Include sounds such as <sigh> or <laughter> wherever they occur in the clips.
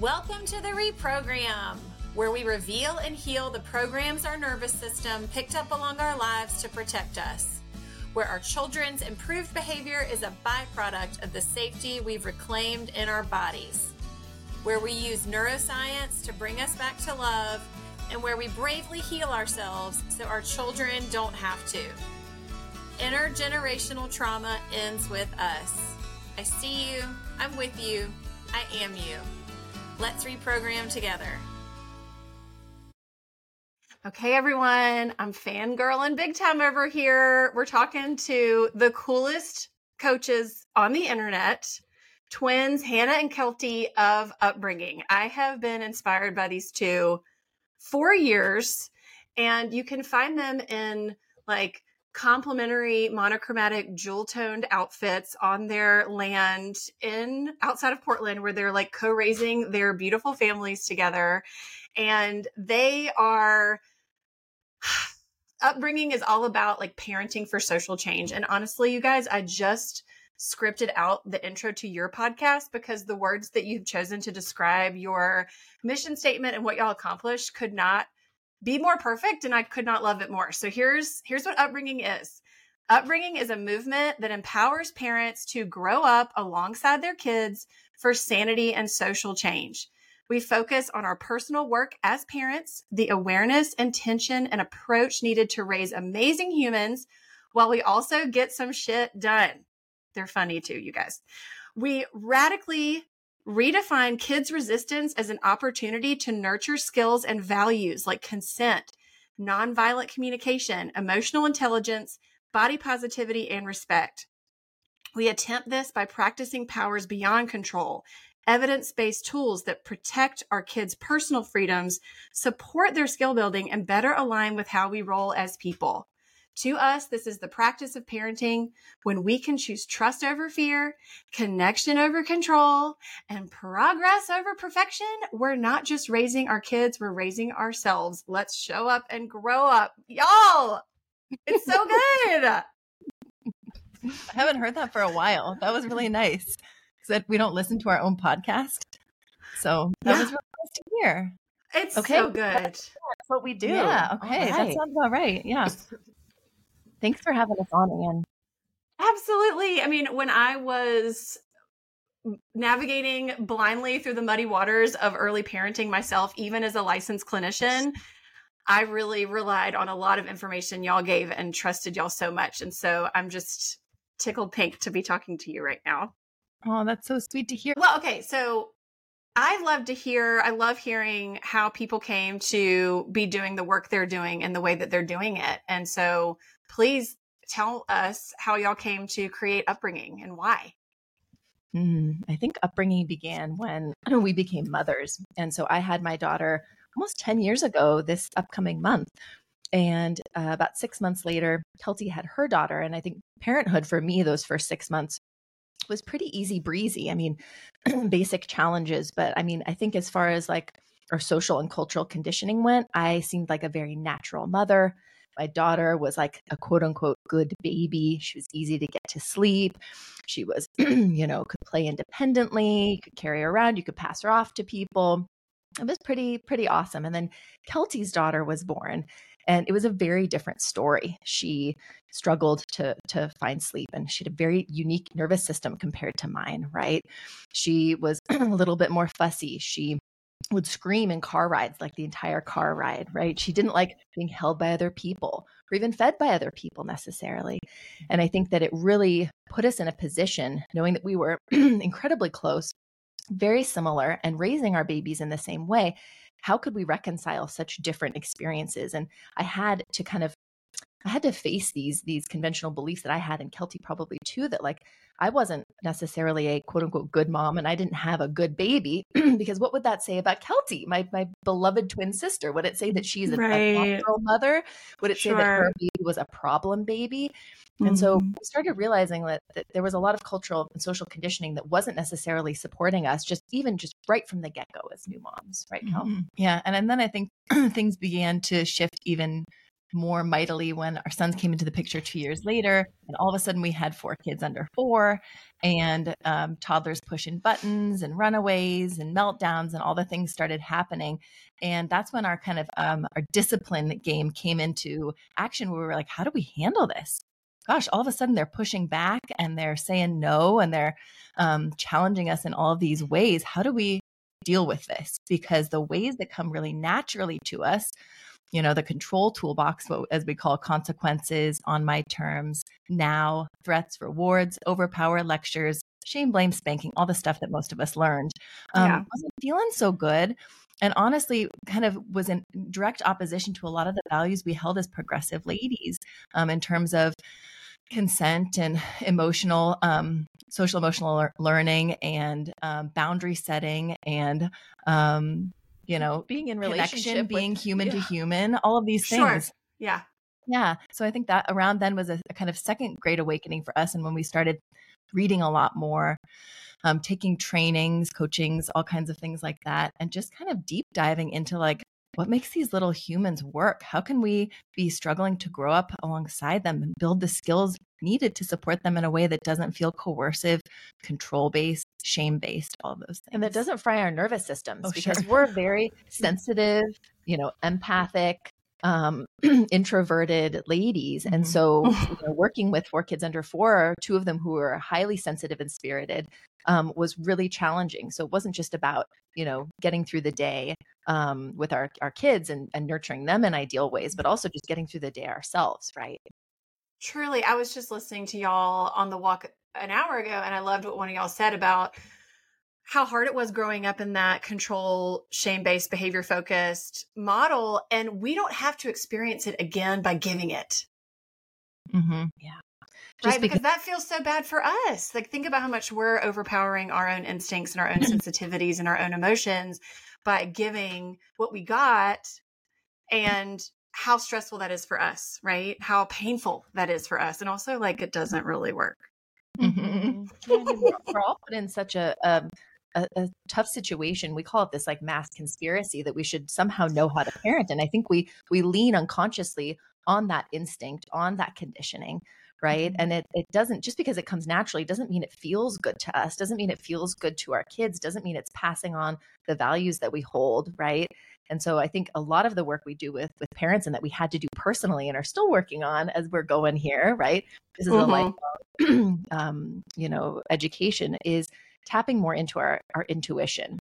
Welcome to the Reprogram, where we reveal and heal the programs our nervous system picked up along our lives to protect us. Where our children's improved behavior is a byproduct of the safety we've reclaimed in our bodies. Where we use neuroscience to bring us back to love, and where we bravely heal ourselves so our children don't have to. Intergenerational trauma ends with us. I see you, I'm with you, I am you. Let's reprogram together. Okay, everyone, I'm fangirling big time over here. We're talking to the coolest coaches on the internet, twins Hannah and Kelty of Upbringing. I have been inspired by these two for years, and you can find them in like complementary monochromatic jewel toned outfits on their land in outside of Portland where they're like co-raising their beautiful families together. And they are <sighs> upbringing is all about like parenting for social change. And honestly you guys I just scripted out the intro to your podcast because the words that you've chosen to describe your mission statement and what y'all accomplished could not be more perfect and I could not love it more. So here's here's what upbringing is. Upbringing is a movement that empowers parents to grow up alongside their kids for sanity and social change. We focus on our personal work as parents, the awareness, intention, and approach needed to raise amazing humans while we also get some shit done. They're funny too, you guys. We radically redefine kids' resistance as an opportunity to nurture skills and values like consent, nonviolent communication, emotional intelligence, body positivity, and respect. We attempt this by practicing powers beyond control, evidence based tools that protect our kids' personal freedoms, support their skill building, and better align with how we roll as people. To us, this is the practice of parenting when we can choose trust over fear, connection over control, and progress over perfection. We're not just raising our kids, we're raising ourselves. Let's show up and grow up. Y'all, it's so good. <laughs> I haven't heard that for a while. That was really nice. Because we don't listen to our own podcast. So that yeah. was really nice to hear. It's okay. so good. That's what we do. Yeah. Okay. Right. That sounds about right. Yeah. Thanks for having us on, Anne. Absolutely. I mean, when I was navigating blindly through the muddy waters of early parenting myself, even as a licensed clinician, I really relied on a lot of information y'all gave and trusted y'all so much. And so I'm just tickled pink to be talking to you right now. Oh, that's so sweet to hear. Well, okay. So I love to hear, I love hearing how people came to be doing the work they're doing and the way that they're doing it. And so please tell us how y'all came to create Upbringing and why. Mm, I think upbringing began when we became mothers. And so I had my daughter almost 10 years ago this upcoming month. And uh, about six months later, Kelty had her daughter. And I think parenthood for me, those first six months, was pretty easy breezy. I mean, <clears throat> basic challenges. But I mean, I think as far as like our social and cultural conditioning went, I seemed like a very natural mother. My daughter was like a quote unquote good baby. She was easy to get to sleep. She was, <clears throat> you know, could play independently, could carry her around, you could pass her off to people. It was pretty, pretty awesome. And then Kelty's daughter was born and it was a very different story she struggled to to find sleep and she had a very unique nervous system compared to mine right she was <clears throat> a little bit more fussy she would scream in car rides like the entire car ride, right? She didn't like being held by other people or even fed by other people necessarily. And I think that it really put us in a position knowing that we were <clears throat> incredibly close, very similar, and raising our babies in the same way. How could we reconcile such different experiences? And I had to kind of I had to face these these conventional beliefs that I had in Kelty probably too that like I wasn't necessarily a quote unquote good mom and I didn't have a good baby <clears throat> because what would that say about Kelty, my my beloved twin sister? Would it say that she's a, right. a mother? Would it sure. say that her baby was a problem baby? And mm-hmm. so we started realizing that, that there was a lot of cultural and social conditioning that wasn't necessarily supporting us, just even just right from the get go as new moms, right, Kel? Mm-hmm. Yeah, and, and then I think <clears throat> things began to shift even more mightily when our sons came into the picture two years later. And all of a sudden, we had four kids under four and um, toddlers pushing buttons and runaways and meltdowns and all the things started happening. And that's when our kind of um, our discipline game came into action. Where we were like, how do we handle this? Gosh, all of a sudden they're pushing back and they're saying no and they're um, challenging us in all of these ways. How do we deal with this? Because the ways that come really naturally to us you know, the control toolbox, what, as we call consequences on my terms, now, threats, rewards, overpower lectures, shame, blame, spanking, all the stuff that most of us learned. Um, yeah. Wasn't feeling so good. And honestly, kind of was in direct opposition to a lot of the values we held as progressive ladies um, in terms of consent and emotional um, social emotional learning and um, boundary setting and um, you know, being in relationship, being human yeah. to human, all of these things. Sure. Yeah. Yeah. So I think that around then was a, a, kind of second great awakening for us. And when we started reading a lot more, um, taking trainings, coachings, all kinds of things like that, and just kind of deep diving into like, what makes these little humans work? How can we be struggling to grow up alongside them and build the skills needed to support them in a way that doesn't feel coercive, control based, shame based, all those things. And that doesn't fry our nervous systems oh, because sure. we're very <laughs> sensitive, you know, empathic, um, <clears throat> introverted ladies. Mm-hmm. And so, <laughs> you know, working with four kids under four, two of them who were highly sensitive and spirited, um, was really challenging. So it wasn't just about, you know, getting through the day um, with our, our kids and, and nurturing them in ideal ways, but also just getting through the day ourselves, right? Truly, I was just listening to y'all on the walk an hour ago, and I loved what one of y'all said about how hard it was growing up in that control, shame based, behavior focused model. And we don't have to experience it again by giving it. Mm-hmm. Yeah. Just right, because, because that feels so bad for us. Like, think about how much we're overpowering our own instincts and our own <laughs> sensitivities and our own emotions by giving what we got and how stressful that is for us, right? How painful that is for us. And also, like, it doesn't really work. Mm-hmm. we're, we're, all put in such a, um, a, a, tough situation. We call it this like mass conspiracy that we should somehow know how to parent. And I think we we lean unconsciously on that instinct, on that conditioning, right? Mm-hmm. And it it doesn't just because it comes naturally doesn't mean it feels good to us, doesn't mean it feels good to our kids, doesn't mean it's passing on the values that we hold, right? And so I think a lot of the work we do with with parents and that we had to do personally and are still working on as we're going here, right? This is mm-hmm. a lifelong, <clears throat> um, you know, education is tapping more into our our intuition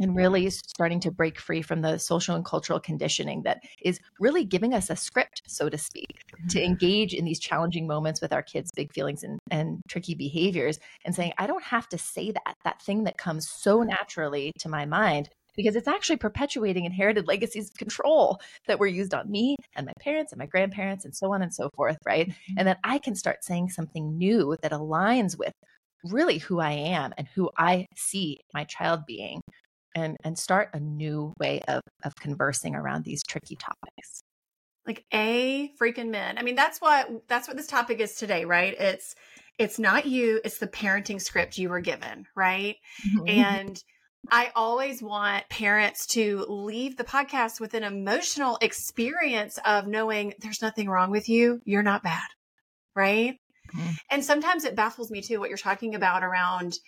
and really starting to break free from the social and cultural conditioning that is really giving us a script, so to speak, to mm-hmm. engage in these challenging moments with our kids' big feelings and, and tricky behaviors, and saying, I don't have to say that, that thing that comes so naturally to my mind because it's actually perpetuating inherited legacies of control that were used on me and my parents and my grandparents and so on and so forth, right? Mm-hmm. And that I can start saying something new that aligns with really who I am and who I see my child being and and start a new way of of conversing around these tricky topics. Like a freaking men. I mean that's what that's what this topic is today, right? It's it's not you, it's the parenting script you were given, right? Mm-hmm. And I always want parents to leave the podcast with an emotional experience of knowing there's nothing wrong with you. You're not bad. Right. Mm-hmm. And sometimes it baffles me too, what you're talking about around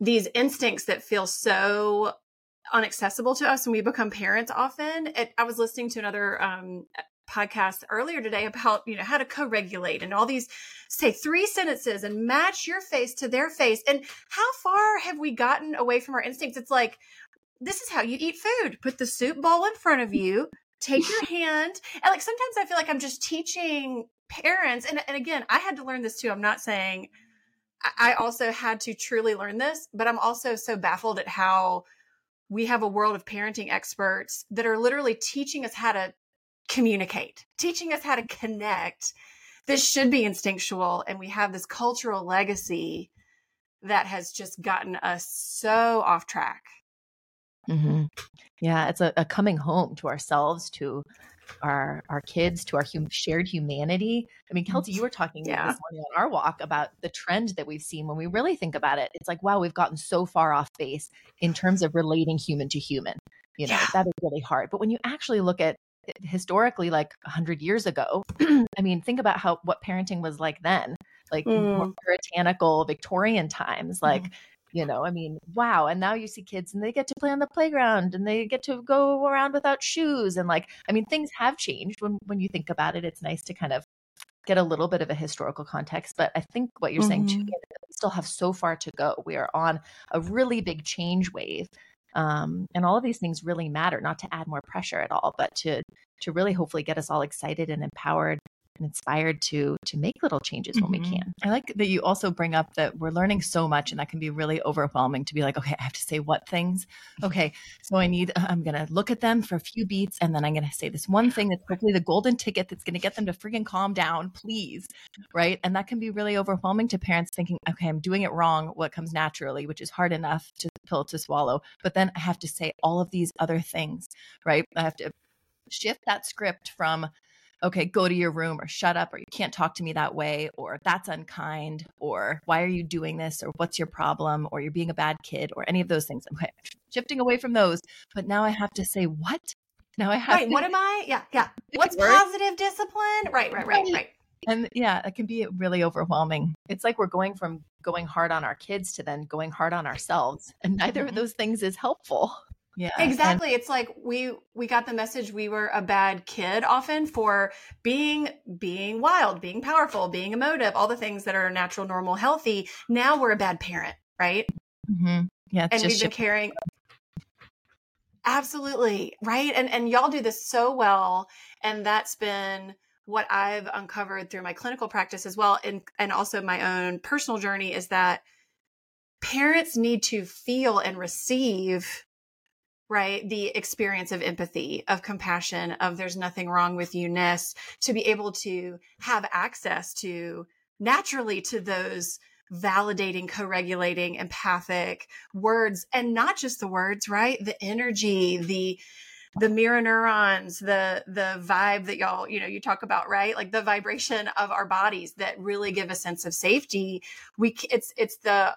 these instincts that feel so unaccessible to us when we become parents often. It, I was listening to another um, podcast earlier today about you know how to co-regulate and all these say three sentences and match your face to their face. And how far have we gotten away from our instincts? It's like this is how you eat food. Put the soup bowl in front of you. Take your <laughs> hand. And like sometimes i feel like i'm just teaching parents and, and again i had to learn this too i'm not saying i also had to truly learn this but i'm also so baffled at how we have a world of parenting experts that are literally teaching us how to communicate, teaching us how to connect. This should be instinctual. And we have this cultural legacy that has just gotten us so off track. Mm-hmm. Yeah, it's a, a, coming home to ourselves, to our our kids, to our hum- shared humanity. I mean, Kelty, you were talking yeah. this morning on our walk about the trend that we've seen. When we really think about it, it's like, wow, we've gotten so far off base in terms of relating human to human. You know, yeah. that is really hard. But when you actually look at historically like 100 years ago <clears throat> i mean think about how what parenting was like then like mm. puritanical victorian times like mm. You know i mean wow and now you see kids and they get to play on the playground and they get to go around without shoes and like i mean things have changed when when you think about it it's nice to kind of get a little bit of a historical context but i think what you're mm-hmm. saying too mm-hmm. we still have so far to go we are on a really big change wave um, and all of these things really matter not to add more pressure at all but to to really hopefully get us all excited and empowered and inspired to to make little changes mm-hmm. when we mm-hmm. can. I like that you also bring up that we're learning so much and that can be really overwhelming to be like, okay, I have to say what things. Okay, so I need uh, I'm going to look at them for a few beats and then I'm going to say this one thing that's hopefully the golden ticket that's going to get them to freaking calm down, please. Right? And that can be really overwhelming to parents thinking, okay, I'm doing it wrong, what comes naturally, which is hard enough to pill to swallow, but then I have to say all of these other things, right? I have to shift that script from okay, go to your room or shut up or you can't talk to me that way or that's unkind or why are you doing this or what's your problem or you're being a bad kid or any of those things. <laughs> I'm shifting away from those. But now I have to say, what? Now I have Right, to- what am I? Yeah, yeah. <laughs> What's positive discipline? Right, right, right, right. And yeah, it can be really overwhelming. It's like we're going from going hard on our kids to then going hard on ourselves. And neither of mm-hmm. those things is helpful. Yeah. Exactly. And- it's like we we got the message we were a bad kid often for being being wild, being powerful, being emotive, all the things that are natural, normal, healthy. Now we're a bad parent, right? Mm-hmm. Yeah. and we've been carrying Absolutely. Right. And and y'all do this so well. And that's been what I've uncovered through my clinical practice as well and and also my own personal journey is that parents need to feel and receive right? The experience of empathy, of compassion, of there's nothing wrong with you ness, to be able to have access to naturally to those validating, co-regulating, empathic words and not just the words, right? The energy, the the mirror neurons, the the vibe that y'all, you know, you talk about, right? Like the vibration of our bodies that really give a sense of safety. We it's it's the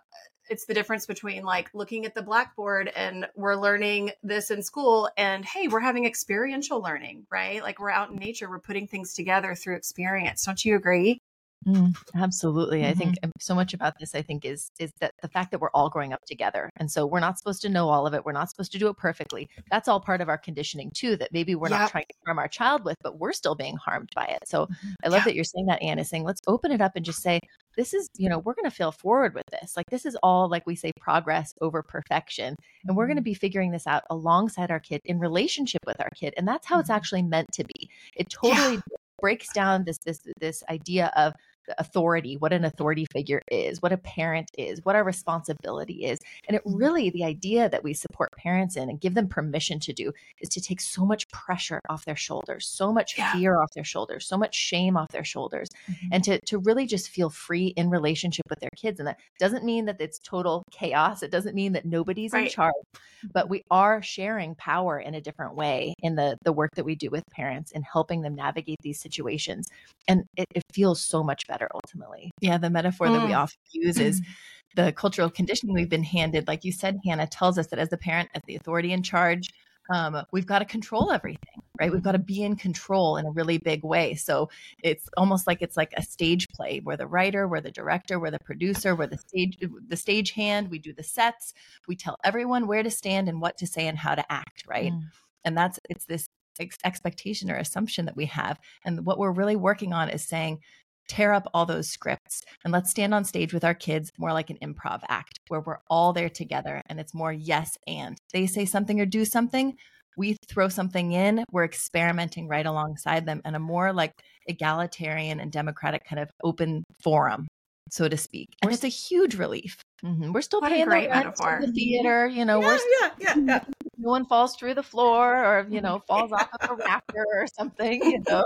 it's the difference between like looking at the blackboard and we're learning this in school and hey we're having experiential learning right? Like we're out in nature we're putting things together through experience. Don't you agree Mm, absolutely. Mm-hmm. I think um, so much about this I think is is that the fact that we're all growing up together. And so we're not supposed to know all of it. We're not supposed to do it perfectly. That's all part of our conditioning too that maybe we're yep. not trying to harm our child with, but we're still being harmed by it. So mm-hmm. I love yeah. that you're saying that Anna saying let's open it up and just say this is, you know, we're going to fail forward with this. Like this is all like we say progress over perfection. And we're going to mm-hmm. be figuring this out alongside our kid in relationship with our kid. And that's how it's mm-hmm. actually meant to be. It totally yeah. breaks down this this this idea of authority, what an authority figure is, what a parent is, what our responsibility is. And it mm-hmm. really, the idea that we support parents in and give them permission to do is to take so much pressure off their shoulders, so much yeah. fear off their shoulders, so much shame off their shoulders, mm-hmm. and to, to really just feel free in relationship with their kids. And that doesn't mean that it's total chaos. It doesn't mean that nobody's right. in charge, but we are sharing power in a different way in the, the work that we do with parents and helping them navigate these situations. And it, it feels so much better better ultimately. Yeah, the metaphor mm. that we mm. often use is the cultural conditioning we've been handed. Like you said, Hannah tells us that as the parent, as the authority in charge, um, we've got to control everything, right? We've got to be in control in a really big way. So it's almost like it's like a stage play. We're the writer, we're the director, we're the producer, we're the stage the stage hand. We do the sets. We tell everyone where to stand and what to say and how to act, right? Mm. And that's it's this expectation or assumption that we have. And what we're really working on is saying, tear up all those scripts and let's stand on stage with our kids more like an improv act where we're all there together and it's more yes and they say something or do something we throw something in we're experimenting right alongside them in a more like egalitarian and democratic kind of open forum so to speak and it's a huge relief mm-hmm. we're still what paying the rent metaphor. the theater you know yeah, we're yeah, yeah, yeah no one falls through the floor or you know falls off of a rafter or something you know?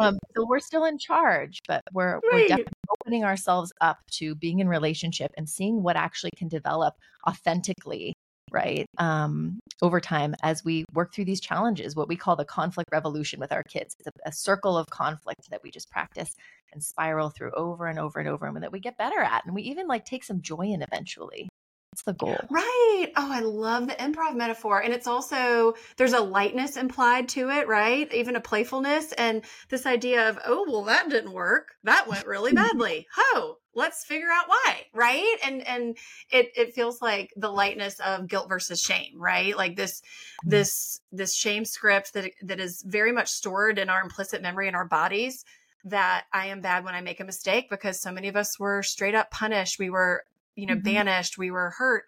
Um, so we're still in charge but we're, right. we're definitely opening ourselves up to being in relationship and seeing what actually can develop authentically right um, over time as we work through these challenges what we call the conflict revolution with our kids. It's a, a circle of conflict that we just practice and spiral through over and over and over and that we get better at and we even like take some joy in eventually It's the goal. Right. Oh, I love the improv metaphor. And it's also, there's a lightness implied to it, right? Even a playfulness. And this idea of, oh, well, that didn't work. That went really badly. <laughs> Oh, let's figure out why. Right. And, and it, it feels like the lightness of guilt versus shame, right? Like this, mm-hmm. this, this shame script that, that is very much stored in our implicit memory in our bodies that I am bad when I make a mistake because so many of us were straight up punished. We were you know, mm-hmm. banished, we were hurt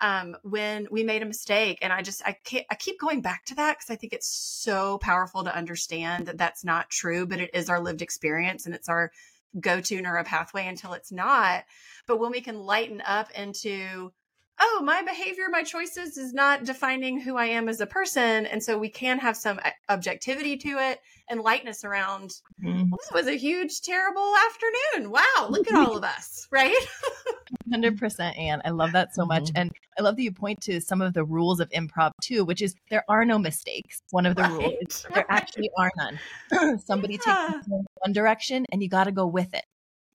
um, when we made a mistake. And I just, I, can't, I keep going back to that because I think it's so powerful to understand that that's not true, but it is our lived experience and it's our go to neuro pathway until it's not. But when we can lighten up into, oh, my behavior, my choices is not defining who I am as a person. And so we can have some uh, objectivity to it and lightness around. Mm. Well, this was a huge, terrible afternoon. Wow, look at all of us, <laughs> right? 100% Anne. I love that so much. Mm-hmm. And I love that you point to some of the rules of improv too, which is there are no mistakes. One of the right. rules is there actually are none. <clears throat> Somebody yeah. takes one direction and you got to go with it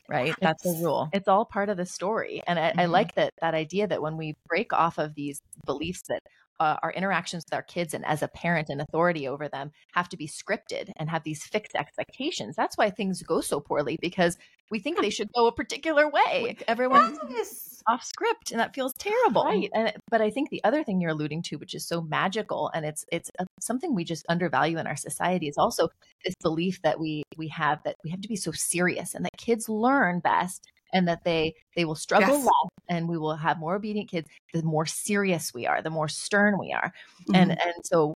right? That's the rule. It's all part of the story. And I, mm-hmm. I, like that that idea that when we break off of these beliefs that uh, our interactions with our kids and as a parent and authority over them have to be scripted and have these fixed expectations. That's why things go so poorly because we think they should go a particular way. Everyone yes. off script, and that feels terrible. Right. And, but I think the other thing you're alluding to, which is so magical, and it's it's a, something we just undervalue in our society, is also this belief that we we have that we have to be so serious, and that kids learn best and that they they will struggle yes. less and we will have more obedient kids the more serious we are the more stern we are mm-hmm. and and so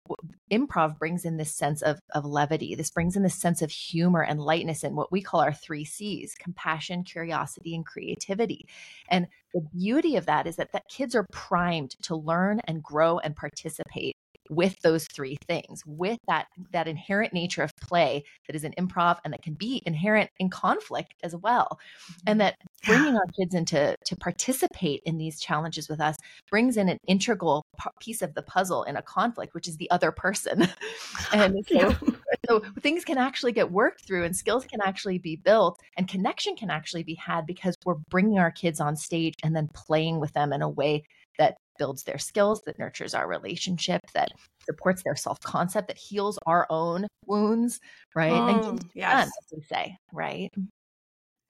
improv brings in this sense of of levity this brings in this sense of humor and lightness and what we call our three c's compassion curiosity and creativity and the beauty of that is that that kids are primed to learn and grow and participate with those three things with that that inherent nature of play that is an improv and that can be inherent in conflict as well and mm-hmm. that bringing our kids into to participate in these challenges with us brings in an integral piece of the puzzle in a conflict which is the other person. <laughs> And <laughs> so, so things can actually get worked through and skills can actually be built and connection can actually be had because we're bringing our kids on stage and then playing with them in a way that builds their skills, that nurtures our relationship, that supports their self concept, that heals our own wounds, right? Mm, and yes. Fun, as we say, right?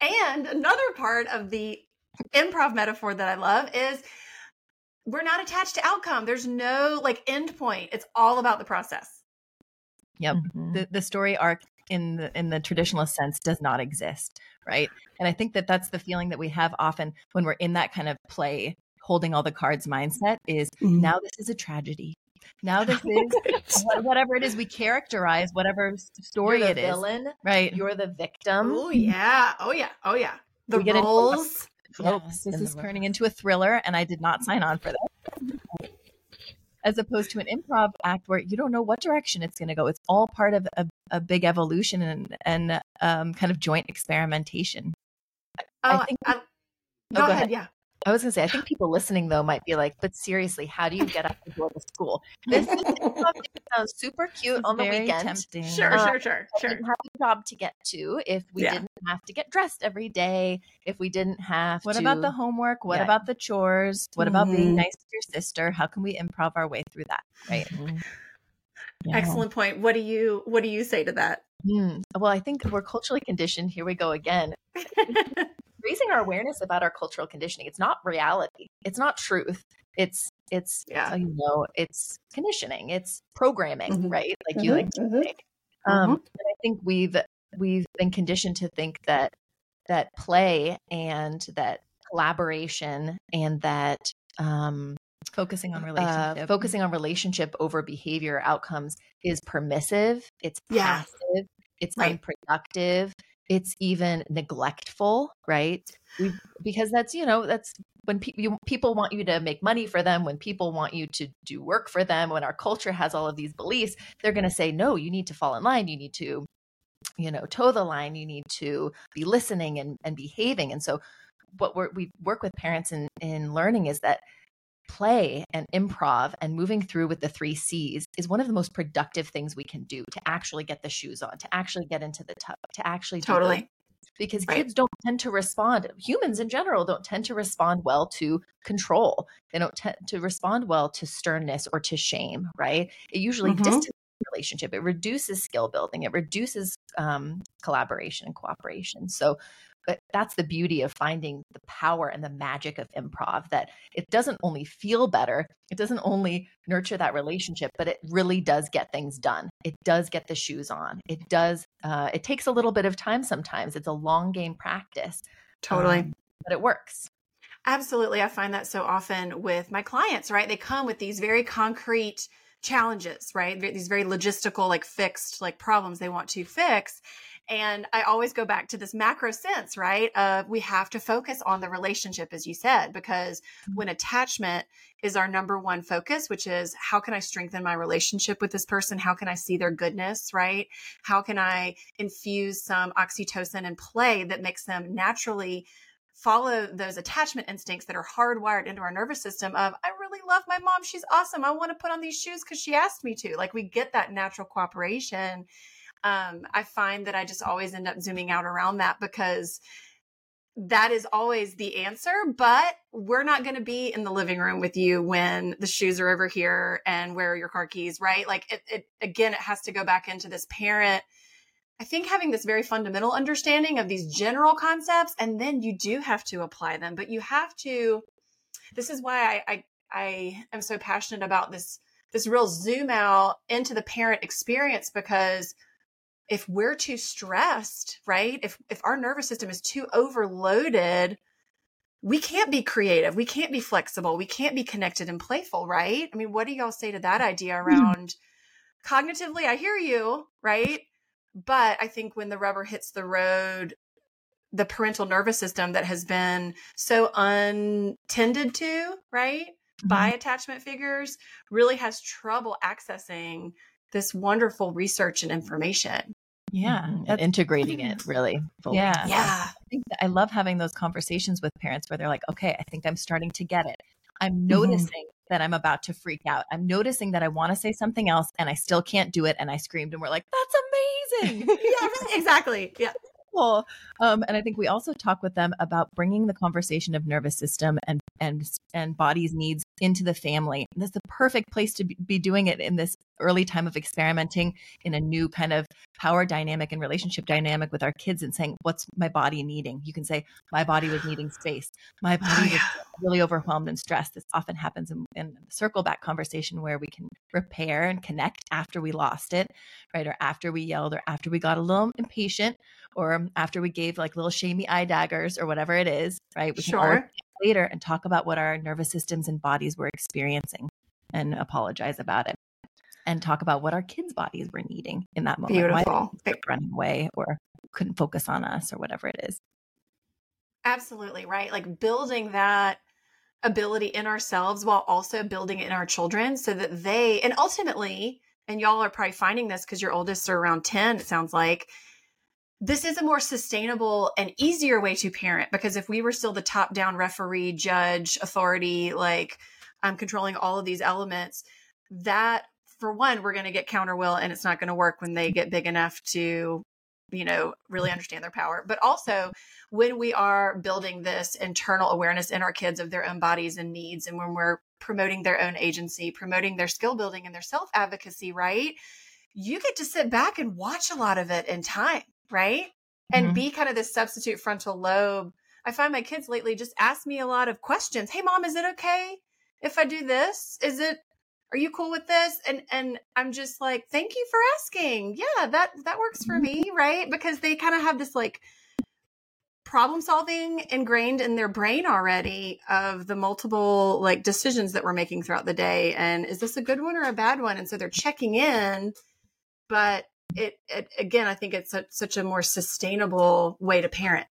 And another part of the improv metaphor that I love is we're not attached to outcome. There's no like end point. It's all about the process. Yep. Mm-hmm. The the story arc in the in the traditionalist sense does not exist, right? And I think that that's the feeling that we have often when we're in that kind of play holding all the cards mindset is mm-hmm. now this is a tragedy. Now this <laughs> is whatever it is we characterize, whatever story it is. Villain, right? You're the victim. Oh yeah, oh yeah, oh yeah. The we roles. Yes, this is turning into a thriller, and I did not sign on for that. As opposed to an improv act where you don't know what direction it's going to go. It's all part of a, a big evolution and and um, kind of joint experimentation. Oh, I think. I, oh, go, go, ahead. ahead. Yeah. I was going to say, I think <sighs> people listening though might be like, but seriously, how do you get up to go to school? <laughs> This sounds super cute on the weekend. Tempting. Sure, uh, sure, sure, sure. Have a job to get to if we yeah. didn't have to get dressed every day. If we didn't have. What to, about the homework? What yeah. about the chores? What mm-hmm. about being mm-hmm. nice to your sister? How can we improv our way through that? Right. Mm-hmm. Yeah. Excellent point. What do you What do you say to that? Mm. Well, I think we're culturally conditioned. Here we go again <laughs> raising our awareness about our cultural conditioning. It's not reality. It's not truth. It's it's yeah. you know it's conditioning. It's programming, mm-hmm. right? Like mm-hmm. you like mm-hmm. Um, mm-hmm. I think we've we've been conditioned to think that that play and that collaboration and that um, focusing on uh, relationship uh, focusing on relationship over behavior outcomes is permissive it's passive yeah. it's right. unproductive it's even neglectful, right? We, because that's, you know, that's when pe- you, people want you to make money for them, when people want you to do work for them, when our culture has all of these beliefs, they're going to say, no, you need to fall in line. You need to, you know, toe the line. You need to be listening and, and behaving. And so, what we work with parents in, in learning is that play and improv and moving through with the three C's is one of the most productive things we can do to actually get the shoes on, to actually get into the tub, to actually totally. because right. kids don't tend to respond humans in general don't tend to respond well to control. They don't tend to respond well to sternness or to shame right? It usually mm-hmm. distances relationship. It reduces skill building. It reduces um, collaboration and cooperation. So but that's the beauty of finding the power and the magic of improv that it doesn't only feel better, it doesn't only nurture that relationship, but it really does get things done. It does get the shoes on. It does, uh, it takes a little bit of time sometimes. It's a long game practice. Totally. Um, but it works. Absolutely. I find that so often with my clients, right? They come with these very concrete challenges, right? These very logistical, like fixed, like problems they want to fix. And I always go back to this macro sense, right? Of we have to focus on the relationship, as you said, because mm-hmm. when attachment is our number one focus, which is how can I strengthen my relationship with this person? How can I see their goodness, right? How can I infuse some oxytocin and play that makes them naturally follow those attachment instincts that are hardwired into our nervous system of i really love my mom she's awesome i want to put on these shoes because she asked me to like we get that natural cooperation um, I find that I just always end up zooming out around that because that is always the answer, but we're not going to be in the living room with you when the shoes are over here and where are your car keys, right? Like it, it again, it has to go back into this parent. I think having this very fundamental understanding of these general concepts, and then you do have to apply them, but you have to. This is why I, I, I am so passionate about this this real zoom out into the parent experience because if we're too stressed, right? If if our nervous system is too overloaded, we can't be creative. We can't be flexible. We can't be connected and playful, right? I mean, what do y'all say to that idea hmm. around mm. cognitively? I hear you, right? But I think when the rubber hits the road, the parental nervous system that has been so untended to, right, mm-hmm. by attachment figures really has trouble accessing this wonderful research and information. Yeah. Mm-hmm. integrating it <laughs> really. Fully. Yeah. Yeah. I, I love having those conversations with parents where they're like, okay, I think I'm starting to get it. I'm mm-hmm. noticing mm-hmm. that I'm about to freak out. I'm noticing that I want to say something else and I still can't do it. And I screamed and we're like, that's amazing. <laughs> yeah, exactly. Yeah. Cool. Um, and I think we also talk with them about bringing the conversation of nervous system and and and body's needs into the family. And that's the perfect place to be doing it in this early time of experimenting in a new kind of power dynamic and relationship dynamic with our kids and saying, What's my body needing? You can say, My body was needing space. My body oh, yeah. was really overwhelmed and stressed. This often happens in, in the circle back conversation where we can repair and connect after we lost it, right? Or after we yelled, or after we got a little impatient, or um, after we gave like little shamey eye daggers or whatever it is, right? We sure later and talk about what our nervous systems and bodies were experiencing and apologize about it and talk about what our kids' bodies were needing in that moment. Beautiful. Why running away or couldn't focus on us or whatever it is. Absolutely right. Like building that ability in ourselves while also building it in our children so that they and ultimately and y'all are probably finding this because your oldest are around 10 it sounds like this is a more sustainable and easier way to parent because if we were still the top down referee, judge, authority, like I'm controlling all of these elements, that for one, we're going to get counter will and it's not going to work when they get big enough to, you know, really understand their power. But also, when we are building this internal awareness in our kids of their own bodies and needs, and when we're promoting their own agency, promoting their skill building and their self advocacy, right? You get to sit back and watch a lot of it in time right? And mm-hmm. be kind of this substitute frontal lobe. I find my kids lately just ask me a lot of questions. Hey mom, is it okay if I do this? Is it are you cool with this? And and I'm just like, thank you for asking. Yeah, that that works for me, mm-hmm. right? Because they kind of have this like problem solving ingrained in their brain already of the multiple like decisions that we're making throughout the day and is this a good one or a bad one and so they're checking in but it, it again, I think it's a, such a more sustainable way to parent.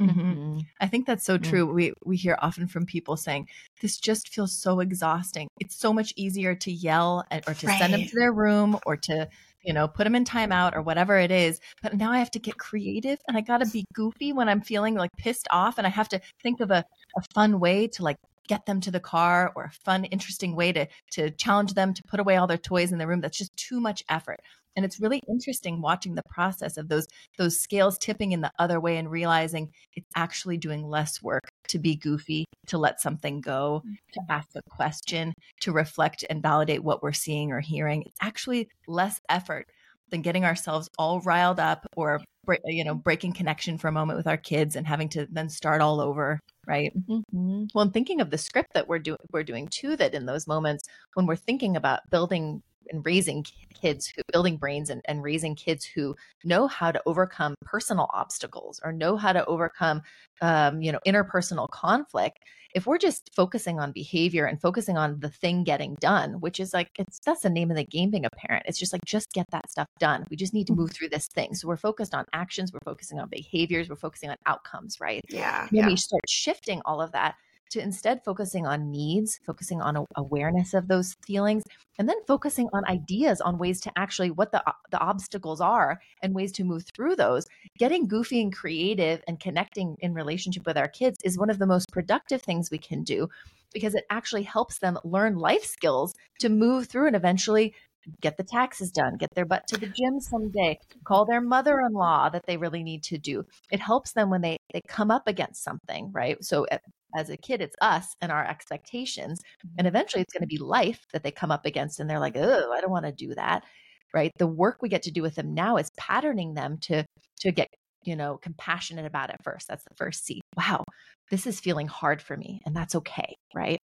Mm-hmm. mm-hmm. I think that's so true. Mm-hmm. We we hear often from people saying this just feels so exhausting. It's so much easier to yell at, or to right. send them to their room or to you know put them in timeout or whatever it is. But now I have to get creative and I got to be goofy when I'm feeling like pissed off and I have to think of a, a fun way to like get them to the car or a fun, interesting way to to challenge them to put away all their toys in the room. That's just too much effort. And it's really interesting watching the process of those those scales tipping in the other way and realizing it's actually doing less work to be goofy, to let something go, to mm-hmm. ask a question, to reflect and validate what we're seeing or hearing. It's actually less effort than getting ourselves all riled up or you know breaking connection for a moment with our kids and having to then start all over right mm-hmm. well and thinking of the script that we're doing we're doing too that in those moments when we're thinking about building and raising kids who building brains and, and raising kids who know how to overcome personal obstacles or know how to overcome um, you know interpersonal conflict if we're just focusing on behavior and focusing on the thing getting done which is like it's that's the name of the game being a parent it's just like just get that stuff done we just need to move mm-hmm. through this thing so we're focused on actions we're focusing on behaviors we're focusing on outcomes right yeah when yeah. we start shifting all of that to instead focusing on needs, focusing on awareness of those feelings, and then focusing on ideas on ways to actually what the the obstacles are and ways to move through those. Getting goofy and creative and connecting in relationship with our kids is one of the most productive things we can do because it actually helps them learn life skills to move through and eventually get the taxes done, get their butt to the gym someday, call their mother-in-law that they really need to do. It helps them when they they come up against something, right? So eh, as a kid, it's us and our expectations. And mm-hmm. eventually it's going to be life that they come up against and they're like, oh, I don't want to do that. Right. The work we get to do with them now is patterning them to to get, you know, compassionate about it first. That's the first C. Wow, this is feeling hard for me. And that's okay. Right.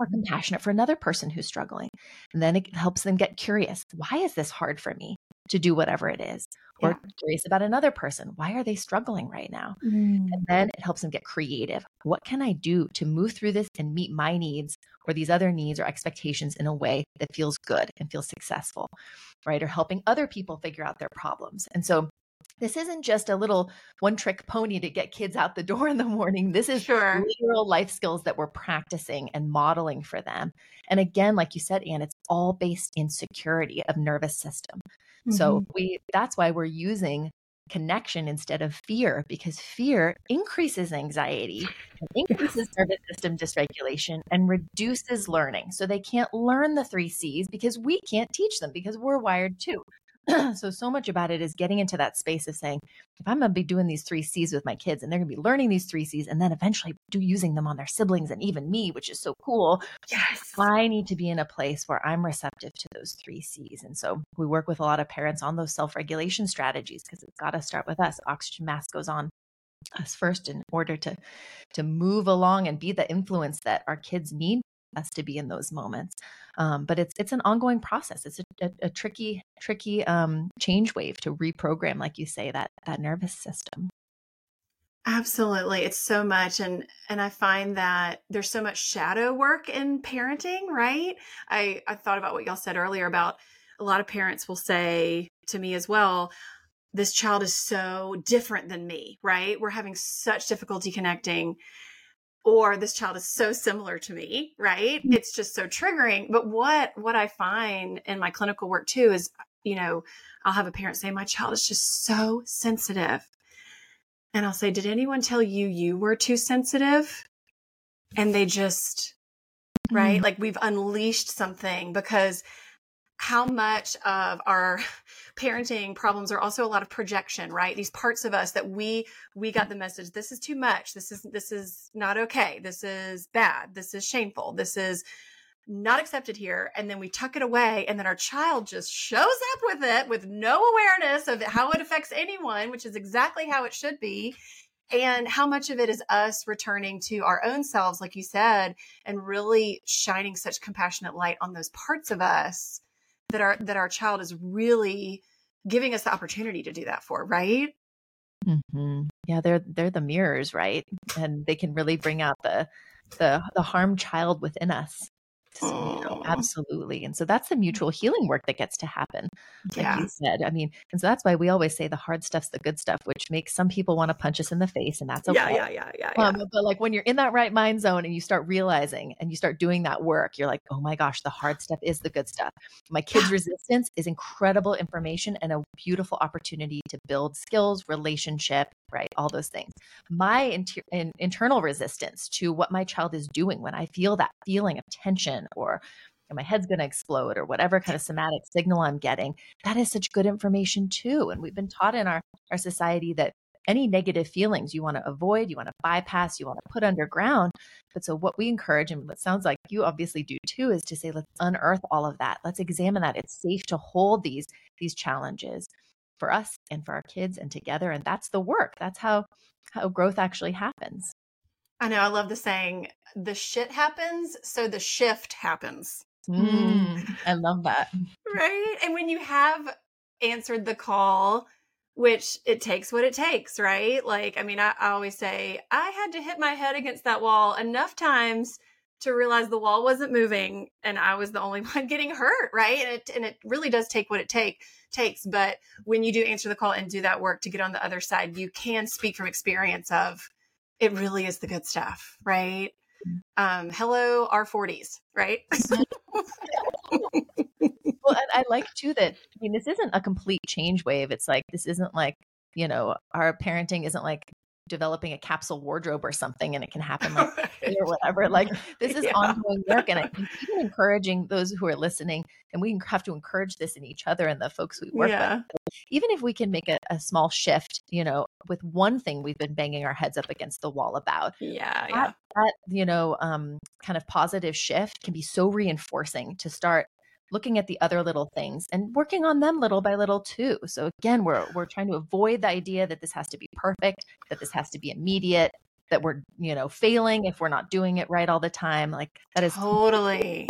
Or compassionate for another person who's struggling. And then it helps them get curious. Why is this hard for me? to do whatever it is or yeah. curious about another person why are they struggling right now mm. and then it helps them get creative what can i do to move through this and meet my needs or these other needs or expectations in a way that feels good and feels successful right or helping other people figure out their problems and so this isn't just a little one trick pony to get kids out the door in the morning. This is sure. literal life skills that we're practicing and modeling for them. And again, like you said, Anne, it's all based in security of nervous system. Mm-hmm. So we that's why we're using connection instead of fear because fear increases anxiety <laughs> increases nervous system dysregulation and reduces learning so they can't learn the three c's because we can't teach them because we're wired too <clears throat> so so much about it is getting into that space of saying if i'm going to be doing these three c's with my kids and they're going to be learning these three c's and then eventually do using them on their siblings and even me which is so cool yes. I need to be in a place where i'm receptive to those three c's and so we work with a lot of parents on those self-regulation strategies because it's got to start with us. Oxygen mask goes on us first in order to to move along and be the influence that our kids need us to be in those moments. Um, but it's it's an ongoing process. It's a, a, a tricky tricky um, change wave to reprogram, like you say, that that nervous system. Absolutely. It's so much and and I find that there's so much shadow work in parenting, right? I I thought about what y'all said earlier about a lot of parents will say to me as well, this child is so different than me, right? We're having such difficulty connecting or this child is so similar to me right? Mm-hmm. it's just so triggering. But what what i find in my clinical work too is you know i'll have a parent say my child is just so sensitive. And i'll say did anyone tell you you were too sensitive? And they just right? Mm. Like we've unleashed something because how much of our <laughs> parenting problems are also a lot of projection right? These parts of us that we we got the message this is too much. This is this is not okay. This is bad. This is shameful. This is not accepted here. And then we tuck it away and then our child just shows up with it with no awareness of how it affects anyone which is exactly how it should be and how much of it is us returning to our own selves like you said and really shining such compassionate light on those parts of us that our that our child is really giving us the opportunity to do that for right? Mm-hmm. yeah they're they're the mirrors right? And they can really bring out the the the harmed child within us so, you know, absolutely. And so that's the mutual healing work that gets to happen. Like yeah. you said. I mean, and so that's why we always say the hard stuff's the good stuff, which makes some people want to punch us in the face, and that's okay. Yeah, yeah, yeah, yeah. Um, but like when you're in that right mind zone and you start realizing and you start doing that work, you're like, oh my gosh, the hard stuff is the good stuff. My kids' resistance is incredible information and a beautiful opportunity to build skills, relationship, right? All those things. My inter- in, internal resistance to what my child is doing when I feel that feeling of tension or my head's going to explode or whatever kind of somatic signal I'm getting, that is such good information too. And we've been taught in our, our society that any negative feelings you want to avoid, you want to bypass, you want to put underground. But so what we encourage, and what sounds like you obviously do too, is to say, let's unearth all of that. Let's examine that. It's safe to hold these, these challenges for us and for our kids and together. And that's the work. That's how how growth actually happens. I know. I love the saying, the shit happens, so the shift happens. Mm, I love that. <laughs> Right. And when you have answered the call, which it takes what it takes, right? Like, I mean, I, I, always say I had to hit my head against that wall enough times to realize the wall wasn't moving and I was the only <laughs> one getting hurt, right? And it, and it really does take what it take takes. But when you do answer the call and do that work to get on the other side, you can speak from experience of it really is the good stuff, right? Mm. Um, hello, R40s, right? <laughs> well, I like too that I mean this isn't a complete change wave. It's like this isn't like you know our parenting isn't like developing a capsule wardrobe or something and it can happen like <laughs> or whatever like this is yeah. ongoing work and i think even encouraging those who are listening and we have to encourage this in each other and the folks we work yeah. with even if we can make a, a, small shift you know with one thing we've been banging our heads up against the wall about yeah that, yeah that you know um kind of positive shift can be so reinforcing to start looking at the other little things and working on them little by little too. So again, we're we're trying to avoid the idea that this has to be perfect, that this has to be immediate, that we're, you know, failing if we're not doing it right all the time. Like that is totally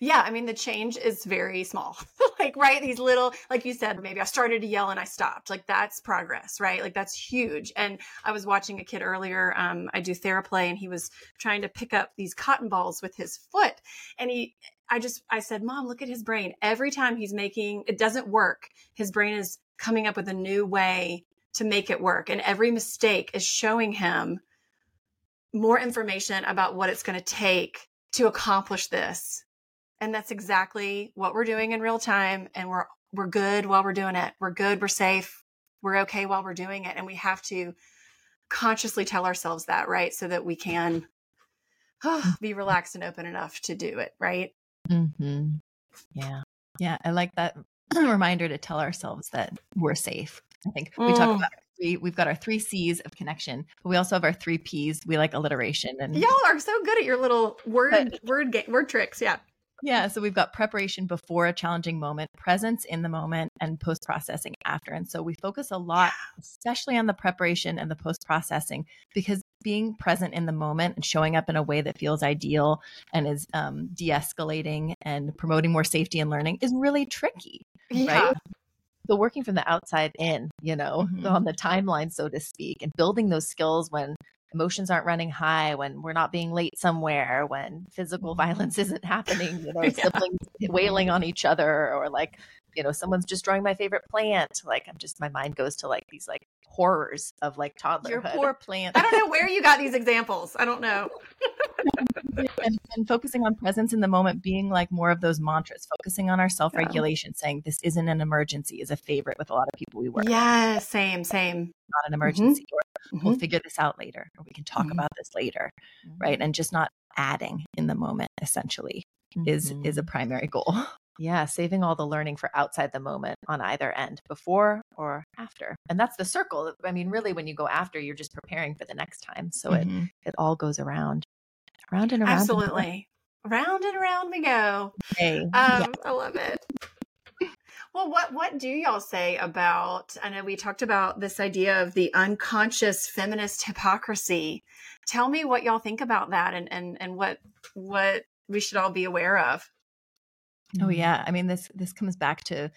yeah, I mean the change is very small. <laughs> like right, these little like you said, maybe I started to yell and I stopped. Like that's progress, right? Like that's huge. And I was watching a kid earlier. Um, I do theraplay, and he was trying to pick up these cotton balls with his foot, and he I just, I said, mom, look at his brain. Every time he's making, it doesn't work. His brain is coming up with a new way to make it work. And every mistake is showing him more information about what it's going to take to accomplish this. And that's exactly what we're doing in real time. And we're, we're good while we're doing it. We're good. We're safe. We're okay while we're doing it. And we have to consciously tell ourselves that, right? So that we can oh, <sighs> be relaxed and open enough to do it, right? Mm-hmm. Yeah. Yeah. I like that <clears throat> reminder to tell ourselves that we're safe. I think we talk mm. about three, we've got our three C's of connection, but we also have our three P's. We like alliteration and y'all are so good at your little word but, word ga- word tricks. Yeah. Yeah. So we've got preparation before a challenging moment, presence in the moment, and post processing after. And so we focus a lot, especially on the preparation and the post processing, because being present in the moment and showing up in a way that feels ideal and is um, de escalating and promoting more safety and learning is really tricky. Yeah. Right. So working from the outside in, you know, mm-hmm. on the timeline, so to speak, and building those skills when emotions aren't running high, when we're not being late somewhere, when physical mm-hmm. violence <laughs> isn't happening, you <laughs> know, yeah. siblings wailing on each other, or like, you know, someone's just drawing my favorite plant. Like, I'm just, my mind goes to like these like horrors of like toddlerhood. Your poor <laughs> plant. I don't know where you got these examples. I don't know. and, and, focusing on presence in the moment, being like more of those mantras, focusing on our self regulation, yeah. saying this isn't an emergency is a favorite with a lot of people we work yeah, with. same, same. Not an mm-hmm. emergency. Mm-hmm. Or we'll mm-hmm. figure this out later, or we can talk mm-hmm. about this later. Right. Mm-hmm. And just not adding in the moment essentially is is a mm-hmm. primary goal. <laughs> Yeah, saving all the learning for outside the moment on either end, before or after. And that's the circle. I mean, really, when you go after, you're just preparing for the next time. So mm-hmm. it, it all goes around. around and around. Absolutely. Round and around we go. Hey. Um, yeah. I love it. Well, what what do y'all say about? I know we talked about this idea of the unconscious feminist hypocrisy. Tell me what y'all think about that, and and and what what we should all be aware of. Oh mm-hmm. yeah, I mean this this comes back to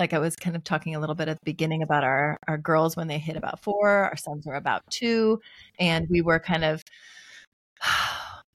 like I was kind of talking a little bit at the beginning about our our girls when they hit about four, our sons were about two, and we were kind of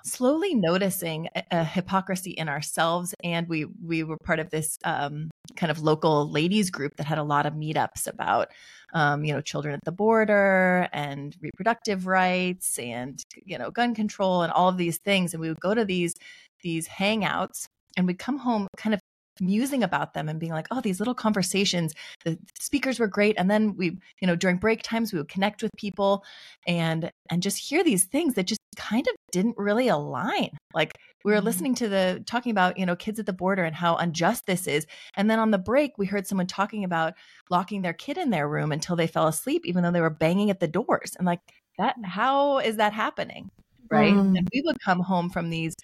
slowly noticing a, a, hypocrisy in ourselves and we we were part of this um, kind of local ladies group that had a lot of meetups about um, you know children at the border and reproductive rights and you know gun control and all of these things. And we would go to these these hangouts and we'd come home kind of musing about them and being like, oh, these little conversations, the speakers were great. And then we, you know, during break times, we would connect with people and and just hear these things that just kind of didn't really align. Like we were mm-hmm. listening to the talking about, you know, kids at the border and how unjust this is. And then on the break, we heard someone talking about locking their kid in their room until they fell asleep, even though they were banging at the doors. And like that, how is that happening? Right. Mm. And we would come home from these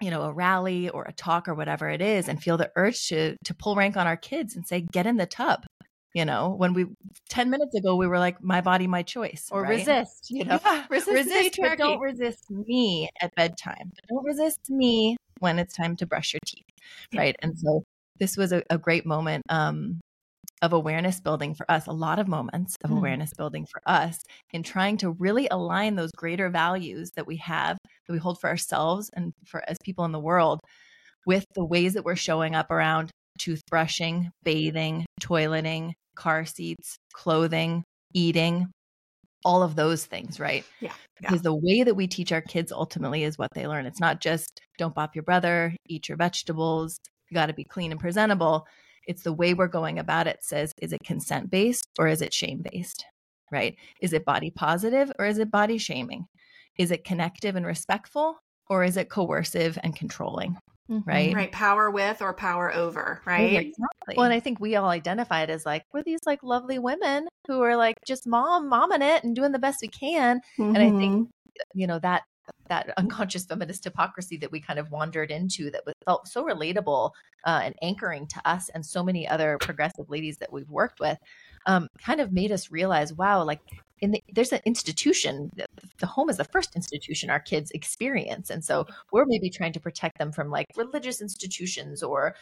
you know a rally or a talk or whatever it is and feel the urge to to pull rank on our kids and say get in the tub you know? When we 10 minutes ago we were like my body my choice or right? resist you know? Yeah, <laughs> resist, resist but don't resist me at bedtime. Don't resist me when it's time to brush your teeth right? And so this was a, a great moment um, of awareness building for us, a lot of moments of mm. awareness building for us in trying to really align those greater values that we have, that we hold for ourselves and for as people in the world with the ways that we're showing up around toothbrushing, bathing, toileting, car seats, clothing, eating, all of those things, right? Yeah, yeah. Because the way that we teach our kids ultimately is what they learn. It's not just don't bop your brother, eat your vegetables, you got to be clean and presentable. It's the way we're going about it says, is it consent based or is it shame based? Right? Is it body positive or is it body shaming? Is it connective and respectful or is it coercive and controlling? Mm-hmm. Right. Right. Power with or power over. Right. Exactly. Well, and I think we all identify it as like, we're these like lovely women who are like just mom, momming it and doing the best we can. Mm-hmm. And I think, mm-hmm. you know, that that unconscious feminist hypocrisy that we kind of wandered into that felt so relatable uh, and anchoring to us and so many other progressive ladies that we've worked with um, kind of made us realize wow like in the, there's an institution the home is the first institution our kids experience and so we're maybe trying to protect them from like religious institutions or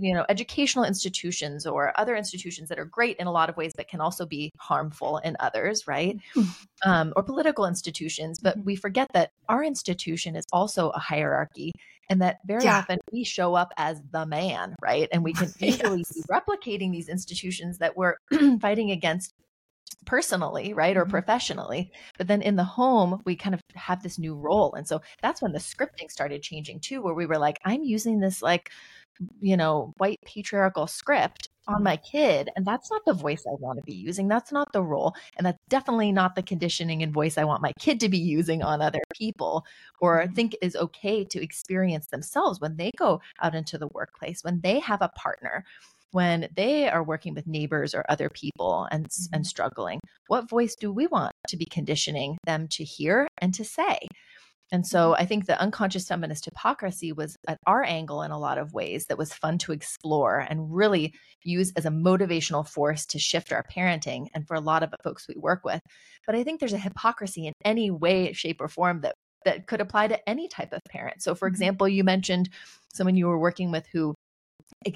you know educational institutions or other institutions that are great in a lot of ways but can also be harmful in others right mm-hmm. um, or political institutions but mm-hmm. we forget that our institution is also a hierarchy and that very yeah. often we show up as the man right and we can <laughs> easily yes. be replicating these institutions that we're <clears throat> fighting against personally, right, or mm-hmm. professionally. But then in the home, we kind of have this new role. And so that's when the scripting started changing too, where we were like, I'm using this like, you know, white patriarchal script on my kid. And that's not the voice I want to be using. That's not the role. And that's definitely not the conditioning and voice I want my kid to be using on other people or mm-hmm. think is okay to experience themselves when they go out into the workplace, when they have a partner when they are working with neighbors or other people and, mm-hmm. and struggling what voice do we want to be conditioning them to hear and to say and so mm-hmm. I think the unconscious feminist hypocrisy was at our angle in a lot of ways that was fun to explore and really use as a motivational force to shift our parenting and for a lot of folks we work with. But I think there's a hypocrisy in any way, shape, or form that that could apply to any type of parent. So for mm-hmm. example, you mentioned someone you were working with who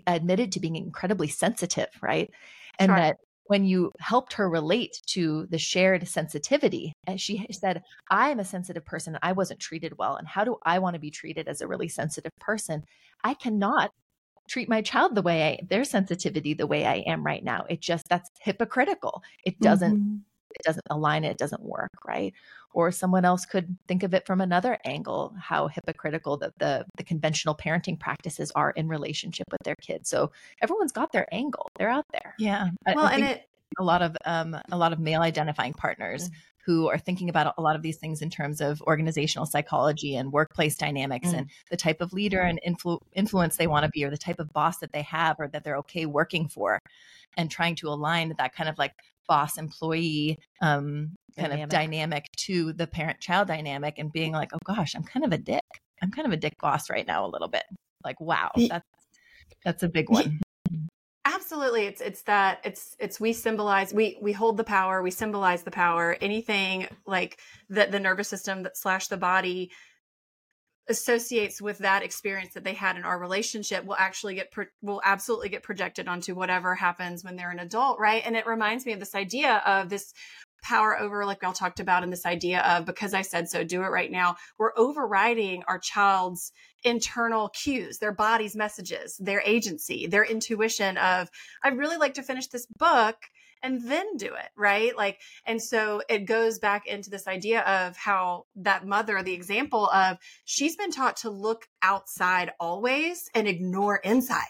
admitted to being incredibly sensitive, right? And sure. that when you helped her relate to the shared sensitivity, and she said, I'm a sensitive person. And I wasn't treated well. And how do I want to be treated as a really sensitive person? I cannot treat my child the way I, their sensitivity the way I am right now. It just, that's hypocritical. It doesn't, mm-hmm. It doesn't align. It doesn't work. Right or someone else could think of it from another angle how hypocritical that the the conventional parenting practices are in relationship with their kids so everyone's got their angle they're out there yeah well and it a lot of um, a lot of male identifying partners mm-hmm. who are thinking about a lot of these things in terms of organizational psychology and workplace dynamics mm-hmm. and the type of leader and influ- influence they want to be or the type of boss that they have or that they're okay working for and trying to align that kind of like boss employee um, kind dynamic. of dynamic to the parent child dynamic and being like, oh gosh, I'm kind of a dick. I'm kind of a dick boss right now a little bit. Like, wow, that's that's a big one. Absolutely. It's it's that it's it's we symbolize we we hold the power, we symbolize the power. Anything like that the nervous system that slash the body associates with that experience that they had in our relationship will actually get pro- will absolutely get projected onto whatever happens when they're an adult right and it reminds me of this idea of this power over, like we all talked about in this idea of because I said so, do it right now. We're overriding our child's internal cues, their body's messages, their agency, their intuition of, I'd really like to finish this book and then do it, right? Like, and so it goes back into this idea of how that mother, the example of she's been taught to look outside always and ignore inside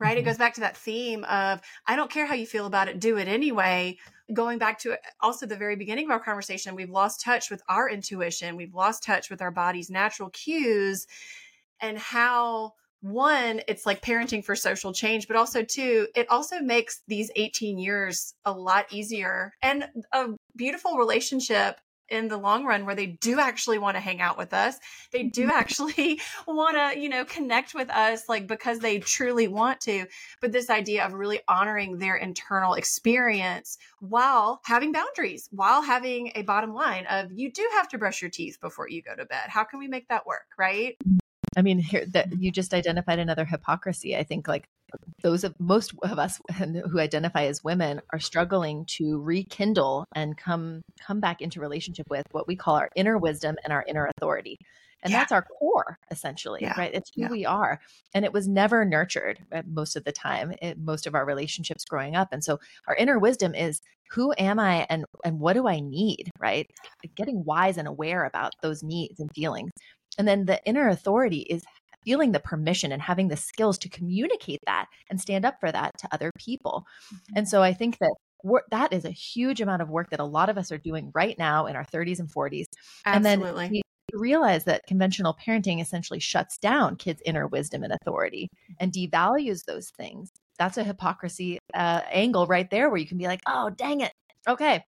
right? Mm-hmm. It goes back to that theme of I don't care how you feel about it, do it anyway. Going back to also the very beginning of our conversation, we've lost touch with our intuition, we've lost touch with our body's natural cues and how one, it's like parenting for social change, but also two, it also makes these 18 years a lot easier and a beautiful relationship in the long run where they do actually want to hang out with us. They do <laughs> actually <laughs> want to, you know, connect with us like because they truly want to. But this idea of really honoring their internal experience while having boundaries, while having a bottom line of you do have to brush your teeth before you go to bed. How can we make that work, right? I mean, here that you just identified another hypocrisy. I think like those of most of us <laughs> who identify as women are struggling to rekindle and come come back into relationship with what we call our inner wisdom and our inner authority. And yeah. that's our core essentially, yeah. right? It's who yeah. we are. And it was never nurtured uh, most of the time, in most of our relationships growing up. And so our inner wisdom is who am I and and what do I need, right? Getting wise and aware about those needs and feelings. And then the inner authority is feeling the permission and having the skills to communicate that and stand up for that to other people. Mm-hmm. And so I think that that is a huge amount of work that a lot of us are doing right now in our 30s and 40s. Absolutely. And then we realize that conventional parenting essentially shuts down kids' inner wisdom and authority and devalues those things. That's a hypocrisy uh, angle right there where you can be like, oh, dang it. Okay,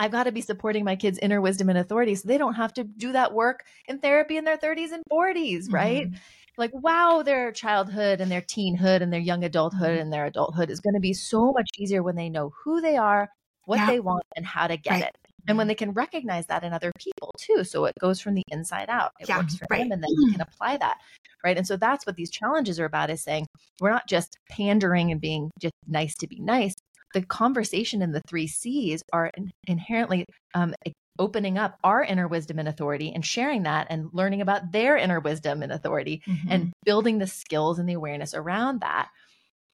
I've got to be supporting my kids' inner wisdom and authority so they don't have to do that work in therapy in their 30s and 40s, right? Mm-hmm. Like, wow, their childhood and their teenhood and their young adulthood mm-hmm. and their adulthood is going to be so much easier when they know who they are, what yeah. they want, and how to get right. it. And when mm-hmm. they can recognize that in other people too. So it goes from the inside out. It yeah, works for right. them and then you can apply that. Right. And so that's what these challenges are about is saying we're not just pandering and being just nice to be nice the conversation in the three C's are inherently um, opening up our inner wisdom and authority and sharing that and learning about their inner wisdom and authority mm-hmm. and building the skills and the awareness around that.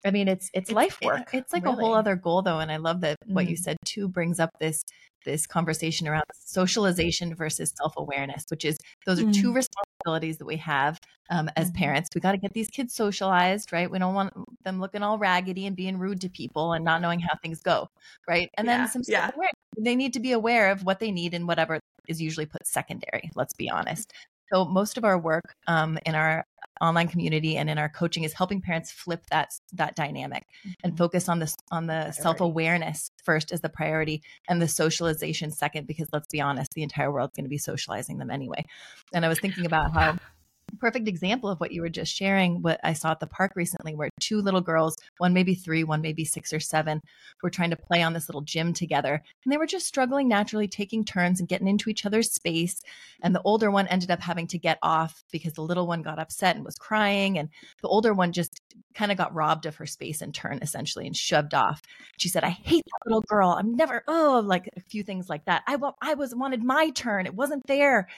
I mean, it's it's, it's life work. It, it's like really. a whole other goal, though, and I love that mm-hmm. what you mm-hmm. said too brings up this this conversation around socialization versus self awareness, which is those are mm-hmm. two responsibilities that we have um, as mm-hmm. parents. We got to get these kids socialized, right? We don't want them looking all raggedy and being rude to people and not knowing how things go, right? And then some yeah. They need to be aware of what they need and whatever is usually put secondary. Let's be honest. So most of our work um, in our online community and in our coaching is helping parents flip that that dynamic mm-hmm. and focus on this on the self-awareness first as the priority and the socialization second because let's be honest the entire world's going to be socializing them anyway and i was thinking about how <laughs> perfect example of what you were just sharing what i saw at the park recently where two little girls one maybe three one maybe six or seven were trying to play on this little gym together. And they were just struggling naturally taking turns and getting into each other's space. And the older one ended up having to get off because the little one got upset and was crying. And the older one just kind of got robbed of her space and turn essentially and shoved off. She said i hate that little girl. I'm never oh like a few things like that. I, I was wanted my turn. It wasn't there.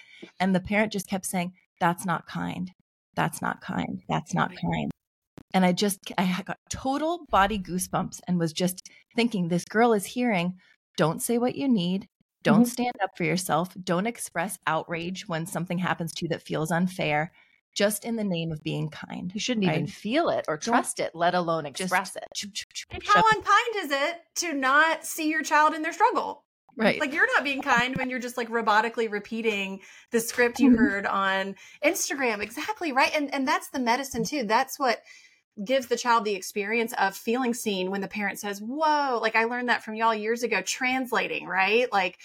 And the parent just kept saying that's not kind. That's not kind. That's not kind. And I just, I got total body goosebumps and was just thinking, this girl is hearing, don't say what you need. Don't mm-hmm. stand up for yourself. Don't express outrage when something happens to you that feels unfair, just in the name of being kind. You shouldn't right? even feel it or trust don't, it, let alone express just, it. And how unkind is it to not see your child in their struggle? Right. Like you're not being kind when you're just like robotically repeating the script you mm-hmm. heard on Instagram. Exactly. Right. And and that's the medicine too. That's what gives the child the experience of feeling seen when the parent says, Whoa, like I learned that from y'all years ago, translating, right? Like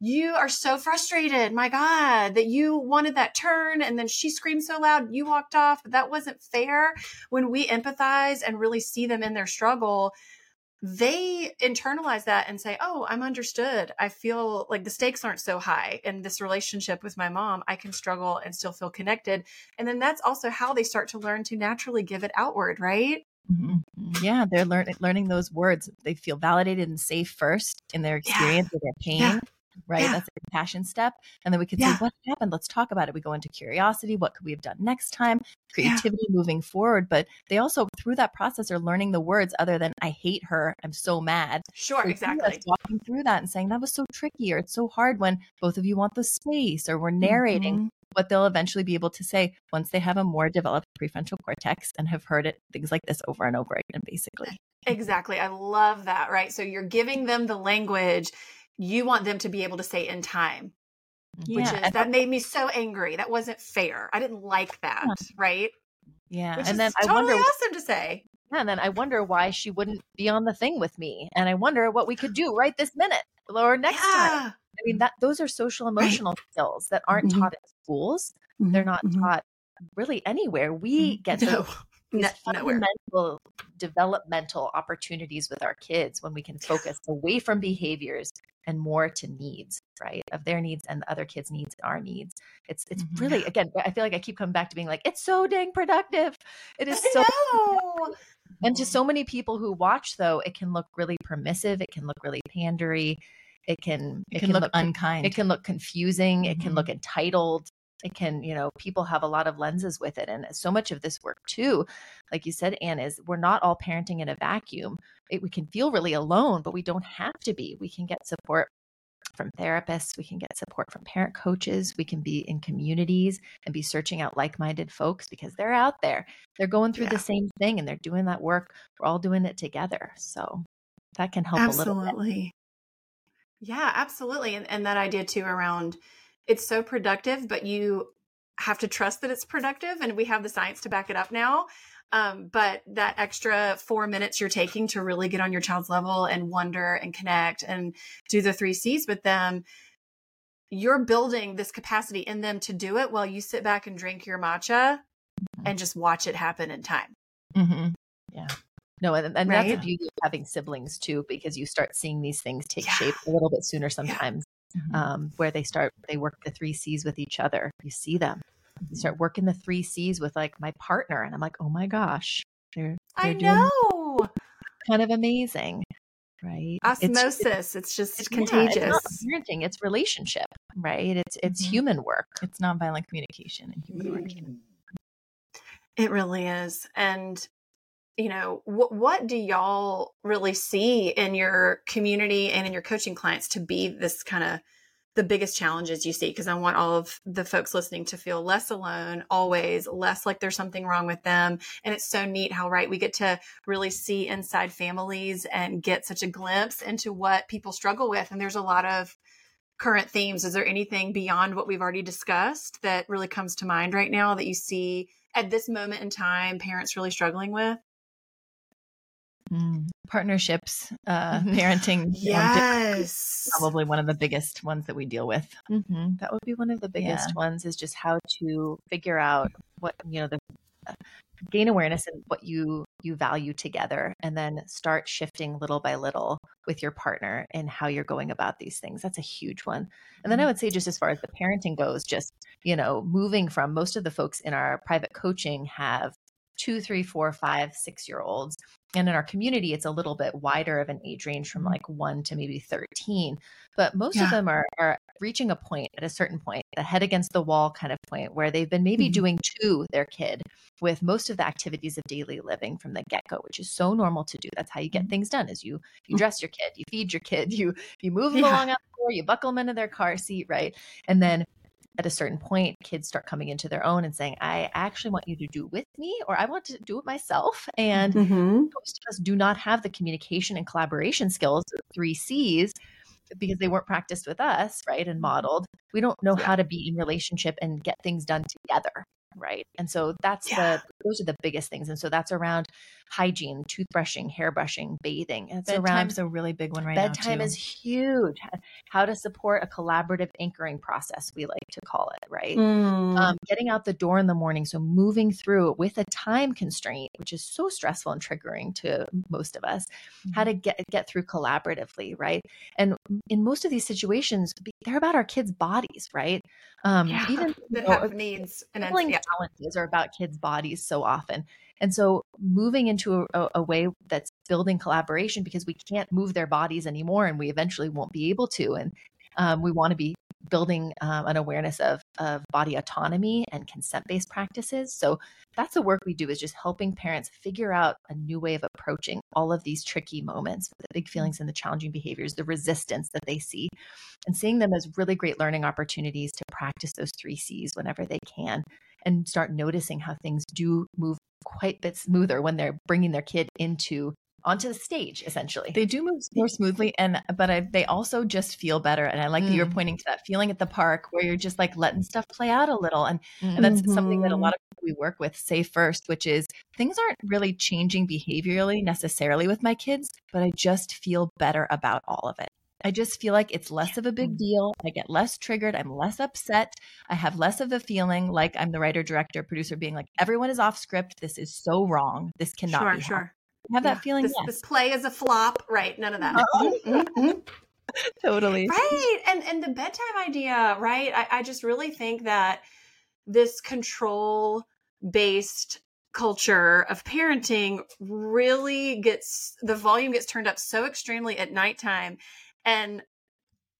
you are so frustrated, my God, that you wanted that turn and then she screamed so loud, you walked off. but That wasn't fair. When we empathize and really see them in their struggle, they internalize that and say, Oh, I'm understood. I feel like the stakes aren't so high in this relationship with my mom. I can struggle and still feel connected. And then that's also how they start to learn to naturally give it outward, right? Mm-hmm. Yeah, they're learning learning those words. They feel validated and safe first in their experience yeah. with their pain. Yeah right? Yeah. That's a compassion step. And then we can yeah. say, what happened? Let's talk about it. We go into curiosity. What could we have done next time? Creativity yeah. moving forward. But they also, through that process, are learning the words other than, I hate her. I'm so mad. Sure, so exactly. Walking through that and saying, that was so tricky or it's so hard when both of you want the space or we're narrating. Mm-hmm what they'll eventually be able to say once they have a more developed prefrontal cortex and have heard it things like this over and over again basically exactly i love that right so you're giving them the language you want them to be able to say in time yeah. which is that made me so angry that wasn't fair i didn't like that yeah. right yeah which and then totally i wonder awesome to say yeah, and then I wonder why she wouldn't be on the thing with me. And I wonder what we could do right this minute or next time. I mean, that those are social emotional right. skills that aren't mm-hmm. taught in schools. Mm-hmm. They're not mm-hmm. taught really anywhere. We mm, get <laughs> no. These fundamental developmental opportunities with our kids when we can focus away from behaviors and more to needs, right? Of their needs and the other kids' needs and our needs. It's it's mm-hmm. really again, I feel like I keep coming back to being like, it's so dang productive. It is so <laughs> and to so many people who watch though, it can look really permissive, it can look really pandery, it can it, it can, can, look, look unkind. It can look confusing, mm-hmm. it can look mm-hmm. entitled. It can, you know, people have a lot of lenses with it. And so much of this work too, like you said, Anne, is we're not all parenting in a vacuum. It, we can feel really alone, but we don't have to be. We can get support from therapists, we can get support from parent coaches, we can be in communities and be searching out like minded folks because they're out there. They're going through yeah. the same thing and they're doing that work. We're all doing it together. So that can help absolutely. Yeah, absolutely. And, and that idea too around it's so productive, but you have to trust that it's productive. And we have the science to back it up now. Um, but that extra four minutes you're taking to really get on your child's level and wonder and connect and do the three C's with them, you're building this capacity in them to do it while you sit back and drink your matcha mm-hmm. and just watch it happen in time. Mm-hmm. Yeah. No, and, and right? that's the beauty of having siblings too, because you start seeing these things take yeah. shape a little bit sooner sometimes. Mm-hmm. um, where they start, they work the three C's with each other. You see them you start working the three C's with like my partner, and I'm like, oh my gosh, they're, they're I know, kind of amazing, right? Osmosis, it's, it's just it's contagious. Yeah, it's parenting, it's relationship, right? It's it's mm-hmm. human work. It's nonviolent communication and human work. Mm-hmm. It really is, and you know what what do y'all really see in your community and in your coaching clients to be this kind of the biggest challenges you see because I want all of the folks listening to feel less alone, always less like there's something wrong with them. And it's so neat how, right, we get to really see inside families and get such a glimpse into what people struggle with. And there's a lot of current themes. Is there anything beyond what we've already discussed that really comes to mind right now that you see at this moment in time parents really struggling with? Mm, partnerships, uh, mm-hmm. parenting. <laughs> yes. Probably one of the biggest ones that we deal with. Mm-hmm. That would be one of the biggest yeah. ones is just how to figure out what, you know, the uh, gain awareness and what you you value together and then start shifting little by little with your partner and how you're going about these things that's a huge one and then i mm-hmm. would say just as far as the parenting goes just you know moving from most of the folks in our private coaching have two, three, four, five, six year olds. And in our community, it's a little bit wider of an age range from mm-hmm. like one to maybe 13. But most yeah. of them are, are reaching a point at a certain point, the head against the wall kind of point, where they've been maybe mm-hmm. doing to their kid with most of the activities of daily living from the get go, which is so normal to do. That's how you get mm-hmm. things done is you you mm. dress your kid, you feed your kid, <laughs> you you move them yeah. along out the door, you buckle them into their car seat, right? And then at a certain point, kids start coming into their own and saying, I actually want you to do with me, or I want to do it myself. And mm-hmm. most of us do not have the communication and collaboration skills, three C's, because they weren't practiced with us, right? And modeled. We don't know how to be in relationship and get things done together right and so that's yeah. the those are the biggest things and so that's around hygiene toothbrushing hairbrushing bathing it's bedtime's around, a really big one right bedtime now bedtime is huge how to support a collaborative anchoring process we like to call it right mm. um, getting out the door in the morning so moving through with a time constraint which is so stressful and triggering to most of us mm-hmm. how to get get through collaboratively right and in most of these situations they're about our kids bodies right um yeah, even that have needs and yeah challenges are about kids' bodies so often. And so moving into a, a, way that's building collaboration because we can't move their bodies anymore and we eventually won't be able to. And um, we want to be building um, an awareness of of body autonomy and consent based practices. So that's the work we do is just helping parents figure out a new way of approaching all of these tricky moments, the big feelings and the challenging behaviors, the resistance that they see, and seeing them as really great learning opportunities to practice those three C's whenever they can, and start noticing how things do move quite a bit smoother when they're bringing their kid into onto the stage essentially they do move more smoothly and but I, they also just feel better and i like mm. that you're mm. pointing to that feeling at the park where you're just like letting stuff play out a little and, mm-hmm. and that's something that a mm-hmm. lot of people we work with say first which is things aren't really changing behaviorally necessarily with my kids but i just feel better about all of it I just feel like it's less of a big deal. I get less triggered. I'm less upset. I have less of a feeling like I'm the writer, director, producer being like, everyone is off script. This is so wrong. This cannot sure, be. Sure have yeah. that feeling. This, yes. this, play is a flop, right? None of that. Oh. <laughs> Mm-hmm. <laughs> totally. Right. And and the bedtime idea, right? I, I just really think that this control based culture of parenting really gets the volume gets turned up so extremely at nighttime. And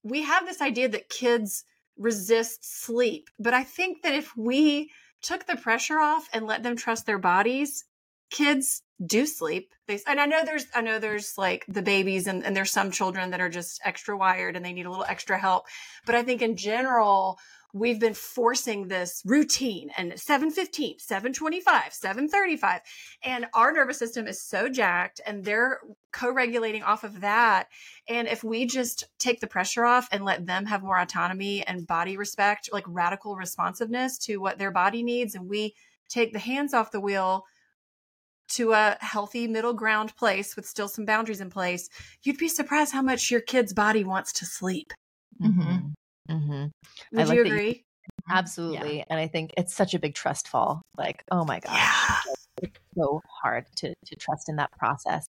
we have this idea that kids resist sleep. But I think that if we took the pressure off and let them trust their bodies, kids do sleep. They, and I know there's, I know there's like the babies and, and there's some children that are just extra wired and they need a little extra help. But I think in general, we've been forcing this routine and 715 725 735 and our nervous system is so jacked and they're co-regulating off of that and if we just take the pressure off and let them have more autonomy and body respect like radical responsiveness to what their body needs and we take the hands off the wheel to a healthy middle ground place with still some boundaries in place, you'd be surprised how much your kid's body wants to sleep. Mm-hmm. Mm-hmm. Would like you agree? <laughs> You, absolutely. Yeah. And I think it's such a big trust fall. Like, oh my gosh. Yeah. It's so hard to, to trust in that process.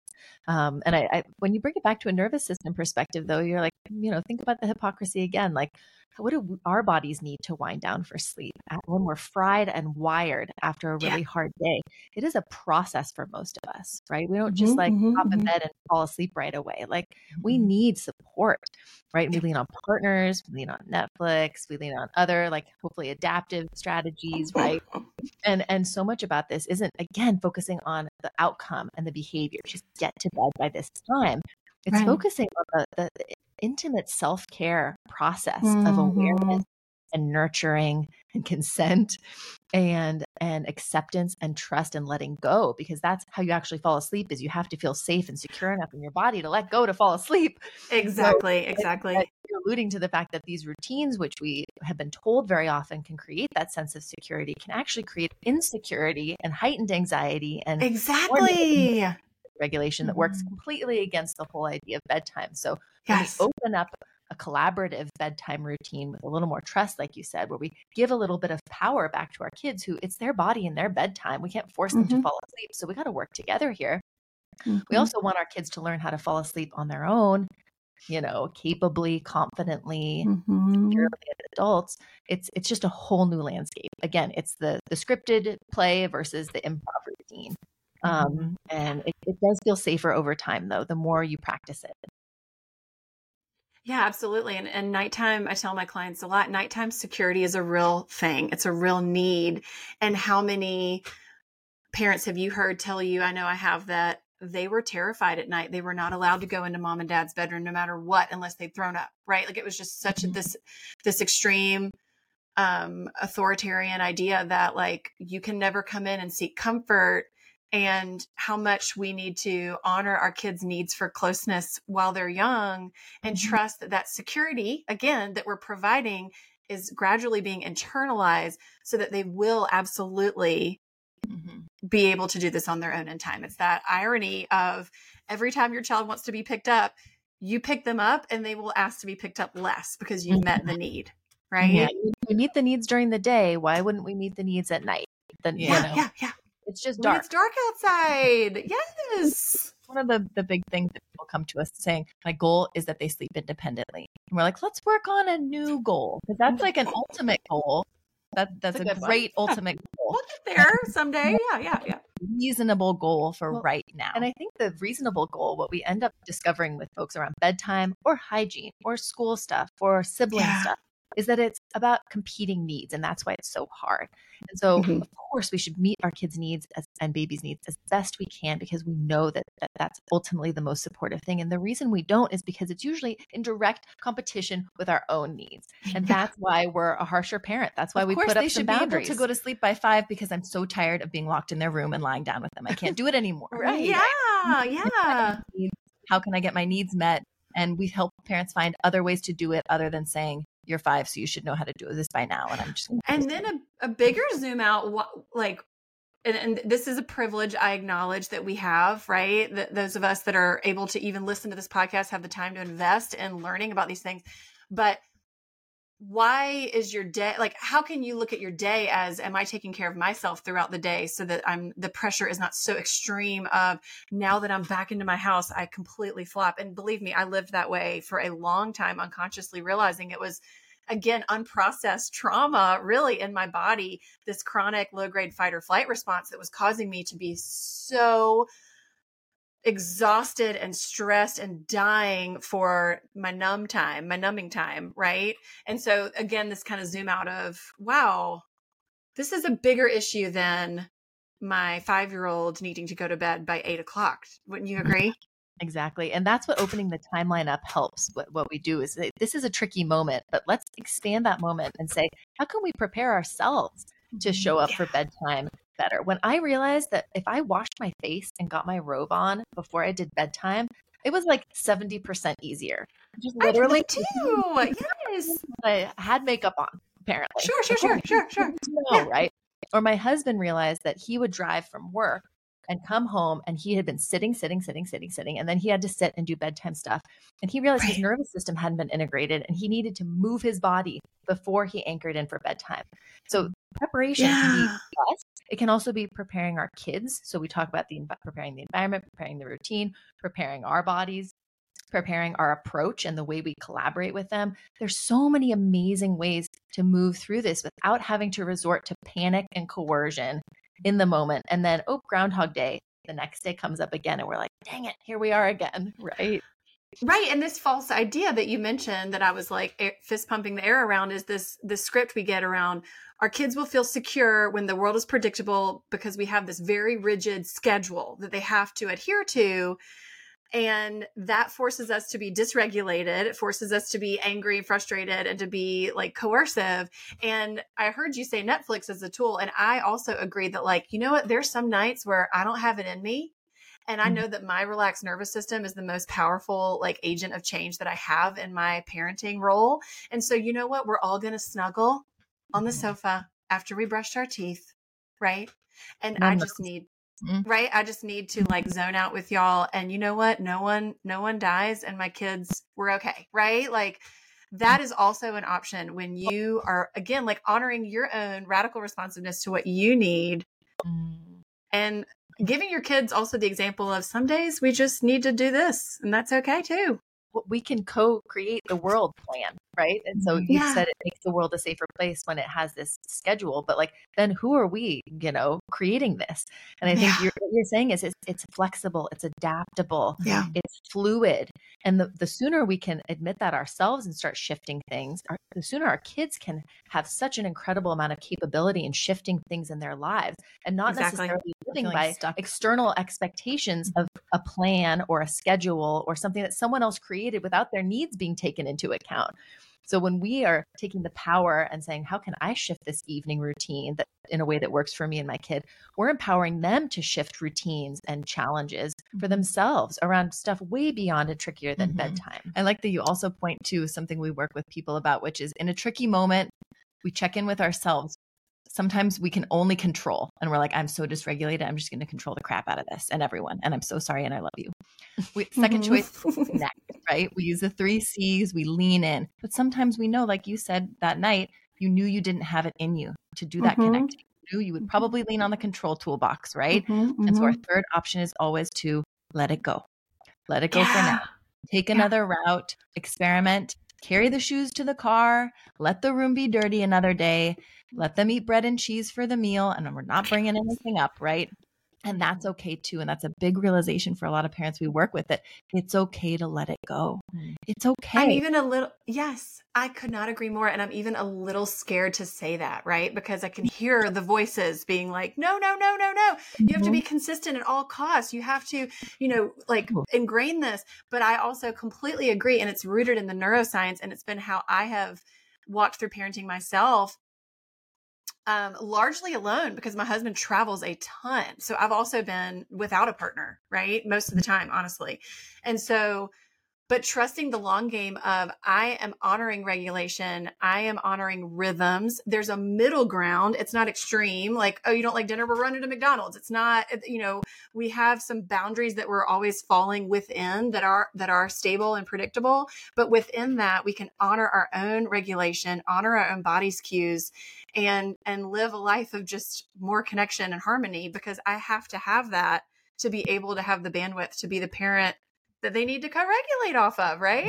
Um, and I, I, when you bring it back to a nervous system perspective, though, you're like, you know, think about the hypocrisy again. Like, what do our bodies need to wind down for sleep? When we're fried and wired after a really yeah. hard day. It is a process for most of us right? We don't just mm-hmm, like mm-hmm, hop in mm-hmm. bed and fall asleep right away. Like we mm-hmm. need support right? We lean on partners we lean on netflix we lean on other like hopefully adaptive strategies right? <coughs> And and so much about this isn't again focusing on the outcome and the behavior. Just get to bed by this time. It's right. focusing on the, the intimate self care process mm-hmm. of awareness and nurturing and consent and and acceptance and trust and letting go because that's how you actually fall asleep is you have to feel safe and secure enough in your body to let go to fall asleep. <laughs> Exactly so, exactly. you're alluding to the fact that these routines which we have been told very often can create that sense of security can actually create insecurity and heightened anxiety and exactly regulation that works mm-hmm. completely against the whole idea of bedtime. So yes. we open up a collaborative bedtime routine with a little more trust, like you said, where we give a little bit of power back to our kids who it's their body and their bedtime. We can't force them mm-hmm. to fall asleep. So we got to work together here. Mm-hmm. We also want our kids to learn how to fall asleep on their own, you know, capably, confidently, mm-hmm. adults. It's it's just a whole new landscape. Again, it's the the scripted play versus the improv routine. Mm-hmm. Um, and it, it does feel safer over time, though, the more you practice it. Yeah, absolutely. And, and nighttime, I tell my clients a lot, nighttime security is a real thing. It's a real need. And how many parents have you heard tell you, I know I have that they were terrified at night. They were not allowed to go into mom and dad's bedroom no matter what, unless they'd thrown up, right? Like it was just such mm-hmm. a, this, this extreme, um, authoritarian idea that like you can never come in and seek comfort and how much we need to honor our kids' needs for closeness while they're young and mm-hmm. trust that that security, again, that we're providing is gradually being internalized so that they will absolutely mm-hmm. be able to do this on their own in time. It's that irony of every time your child wants to be picked up, you pick them up and they will ask to be picked up less because you mm-hmm. met the need, right? Yeah, we meet the needs during the day. Why wouldn't we meet the needs at night? Then, yeah, you know, yeah, yeah. It's just dark. When it's dark outside. Yes. One of the, the big things that people come to us saying, my goal is that they sleep independently. And we're like, let's work on a new goal. Because that's like an ultimate goal. That, that's, that's a, a great one. ultimate yeah. goal. We'll get there someday. <laughs> Yeah, yeah, yeah. Reasonable goal for well, right now. And I think the reasonable goal, what we end up discovering with folks around bedtime or hygiene or school stuff or sibling yeah. stuff, is that it's about competing needs. And that's why it's so hard. And so, mm-hmm. of course, we should meet our kids' needs as, and babies' needs as best we can because we know that, that that's ultimately the most supportive thing. And the reason we don't is because it's usually in direct competition with our own needs. And that's why we're a harsher parent. That's why of we put up they some should boundaries. Be able to go to sleep by five because I'm so tired of being locked in their room and lying down with them. I can't do it anymore. right. Yeah. Yeah. How can I get my needs met? And we help parents find other ways to do it other than saying, you're five, so you should know how to do this by now. And I'm just and then a, a bigger zoom out, what, like and, and, this is a privilege I acknowledge that we have, right? That those of us that are able to even listen to this podcast have the time to invest in learning about these things. But why is your day like how can you look at your day as am i taking care of myself throughout the day so that i'm the pressure is not so extreme of now that i'm back into my house i completely flop and believe me i lived that way for a long time unconsciously realizing it was again unprocessed trauma really in my body this chronic low grade fight or flight response that was causing me to be so exhausted and stressed and dying for my numb time, my numbing time, right? And so again, this kind of zoom out of, wow, this is a bigger issue than my five year old needing to go to bed by eight o'clock. Wouldn't you mm-hmm. agree? Exactly. And that's what opening the timeline up helps. What, what we do is this is a tricky moment, but let's expand that moment and say, how can we prepare ourselves to mm-hmm, show up yeah. for bedtime better. When I realized that if I washed my face and got my robe on before I did bedtime, it was like 70% easier. Just literally too. yes. <laughs> I had makeup on, apparently. Sure, sure, sure, sure, sure. No, yeah. right? Or my husband realized that he would drive from work and come home and he had been sitting, sitting, sitting, sitting, sitting. And then he had to sit and do bedtime stuff. And he realized right. his nervous system hadn't been integrated and he needed to move his body before he anchored in for bedtime. So mm. preparation yeah. can be us. It can also be preparing our kids. So we talk about the preparing the environment, preparing the routine, preparing our bodies, preparing our approach and the way we collaborate with them. There's so many amazing ways to move through this without having to resort to panic and coercion in the moment. And then, oh, Groundhog Day, the next day comes up again, and we're like, dang it, here we are again. <laughs> Right. Right, and this false idea that you mentioned that I was like fist pumping the air around is this the script we get around our kids will feel secure when the world is predictable because we have this very rigid schedule that they have to adhere to and that forces us to be dysregulated it forces us to be angry and frustrated and to be like coercive and i heard you say netflix is a tool and i also agree that like you know what there's some nights where i don't have it in me and I mm-hmm. know that my relaxed nervous system is the most powerful like agent of change that I have in my parenting role. And so you know what? We're all going to snuggle on the mm-hmm. sofa after we brushed our teeth, right? And I just need mm-hmm. right? I just need to like zone out with y'all and you know what? No one no one dies and my kids we're okay, right? Like that is also an option when you are again like honoring your own radical responsiveness to what you need. Mm. And giving your kids also the example of some days we just need to do this and that's okay too we can co-create the world plan right and so mm-hmm. you yeah. said it makes the world a safer place when it has this schedule but like then who are we you know creating this and i think yeah. you're, what you're saying is it's, it's flexible it's adaptable yeah it's fluid and the, the sooner we can admit that ourselves and start shifting things our, the sooner our kids can have such an incredible amount of capability in shifting things in their lives and not exactly. necessarily by stuck. external expectations of a plan or a schedule or something that someone else created without their needs being taken into account. So when we are taking the power and saying, how can I shift this evening routine that in a way that works for me and my kid, we're empowering them to shift routines and challenges for mm-hmm. themselves around stuff way beyond a trickier than mm-hmm. bedtime. I like that you also point to something we work with people about, which is in a tricky moment, we check in with ourselves sometimes we can only control and we're like i'm so dysregulated i'm just going to control the crap out of this and everyone and i'm so sorry and i love you we, 2nd choice connect right we use the three c's we lean in but sometimes we know like you said that night you knew you didn't have it in you to do that mm-hmm. connecting you knew you would probably lean on the control toolbox right mm-hmm, and so our mm-hmm. third option is always to let it go let it go yeah. for now take yeah. another route experiment carry the shoes to the car let the room be dirty another day let them eat bread and cheese for the meal, and we're not bringing anything up, right? And that's okay too. And that's a big realization for a lot of parents we work with that it's okay to let it go. Mm. It's okay. I'm even a little, yes, I could not agree more. And I'm even a little scared to say that, right? Because I can <laughs> hear the voices being like, no, no, no, no, no. You have to mm-hmm. be consistent at all costs. You have to, you know, like ingrain this. But I also completely agree. And it's rooted in the neuroscience. And it's been how I have walked through parenting myself um, largely alone because my husband travels a ton. So I've also been without a partner, right? Most of the time, honestly. And so but trusting the long game of I am honoring regulation, I am honoring rhythms. There's a middle ground. It's not extreme, like, oh, you don't like dinner, we're running to McDonald's. It's not, you know, we have some boundaries that we're always falling within that are that are stable and predictable. But within that, we can honor our own regulation, honor our own body's cues, and and live a life of just more connection and harmony because I have to have that to be able to have the bandwidth to be the parent that they need to co-regulate off of, right?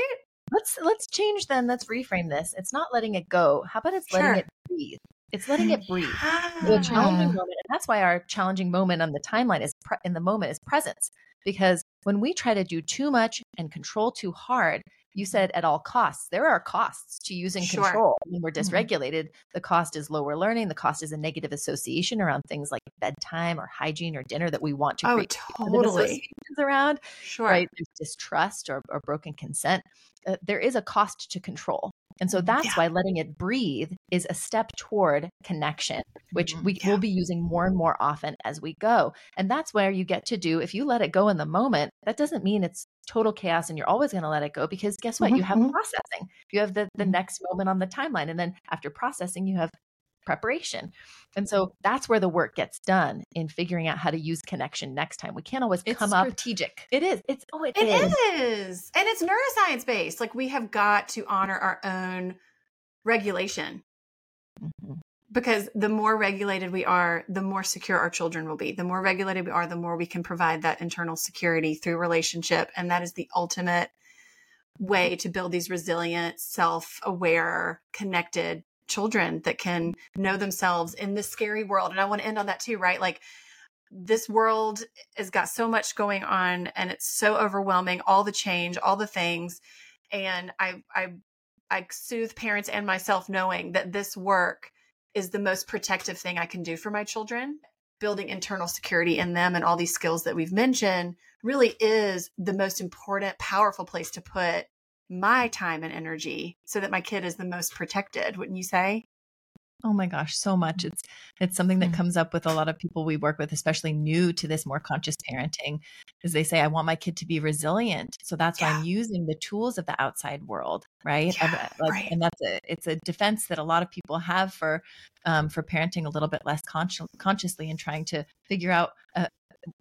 Let's let's change then. Let's reframe this. It's not letting it go. How about it's sure. letting it breathe? It's letting it breathe. Ah. The challenging moment, and that's why our challenging moment on the timeline is pre- in the moment is presence. Because when we try to do too much and control too hard, you said at all costs. There are costs to using sure. control. When we're mm-hmm. dysregulated, mm-hmm. the cost is lower learning. The cost is a negative association around things like bedtime or hygiene or dinner that we want to oh, create totally. around. Sure. Right? There's distrust or, or broken consent. Uh, there is a cost to control. And so that's yeah. why letting it breathe is a step toward connection, which mm-hmm. we yeah. will be using more and more often as we go. And that's where you get to do, if you let it go in the moment, that doesn't mean it's total chaos and you're always going to let it go because guess what? Mm-hmm. You have mm-hmm. processing. You have the, the mm-hmm. next moment on the timeline. And then after processing, you have preparation. And so that's where the work gets done in figuring out how to use connection next time. We can't always it's come strategic. up. It is. It's oh it, it is. is. And it's neuroscience based. Like we have got to honor our own regulation. Mm-hmm because the more regulated we are, the more secure our children will be. The more regulated we are, the more we can provide that internal security through relationship. And that is the ultimate way to build these resilient, self aware, connected children that can know themselves in this scary world. And I want to end on that too, right? Like, this world has got so much going on and it's so overwhelming all the change all the things and i i i soothe parents and myself knowing that this work is the most protective thing I can do for my children. Building internal security in them and all these skills that we've mentioned really is the most important, powerful place to put my time and energy so that my kid is the most protected, wouldn't you say? Oh my gosh, so much. It's it's something that mm-hmm. comes up with a lot of people we work with, especially new to this more conscious parenting, is they say, I want my kid to be resilient. So that's yeah. why I'm using the tools of the outside world, right? Yeah, like, right. And that's a it's a defense that a lot of people have for um, for parenting a little bit less consci- consciously and trying to figure out uh,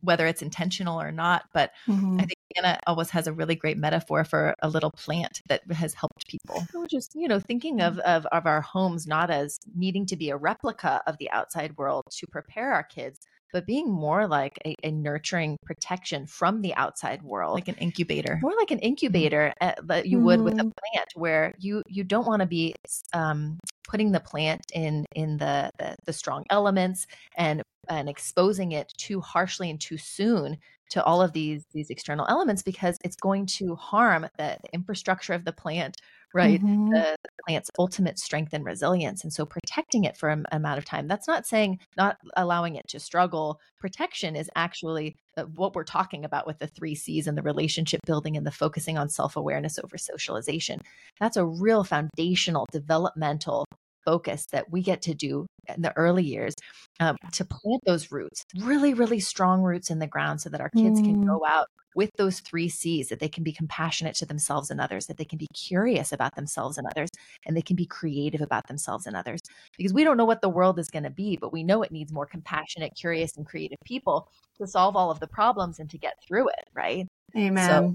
whether it's intentional or not. But mm-hmm. I think Hannah always has a really great metaphor for a little plant that has helped people. We're just, you know, thinking of, of, of our homes not as needing to be a replica of the outside world to prepare our kids, but being more like a, a, nurturing protection from the outside world like an incubator more like an mm-hmm. incubator uh, that you would with a mm-hmm. plant where you you don't want to be um, putting the plant in in the, the the strong elements and and exposing it too harshly and too soon to all of these these external elements because it's going to harm the, the infrastructure of the plant right? Mm-hmm. the, the, plant's ultimate strength and resilience and so protecting it for an amount of time. That's not saying not allowing it to struggle. Protection is actually uh, what we're talking about with the three c's and the relationship building and the focusing on self-awareness over socialization. That's a real foundational developmental focus that we get to do in the early years um, to plant those roots, really, really strong roots in the ground so that our kids mm. can go out with those three C's that they can be compassionate to themselves and others, that they can be curious about themselves and others, and they can be creative about themselves and others. Because we don't know what the world is going to be, but we know it needs more compassionate, curious, and creative people to solve all of the problems and to get through it, right? Amen. So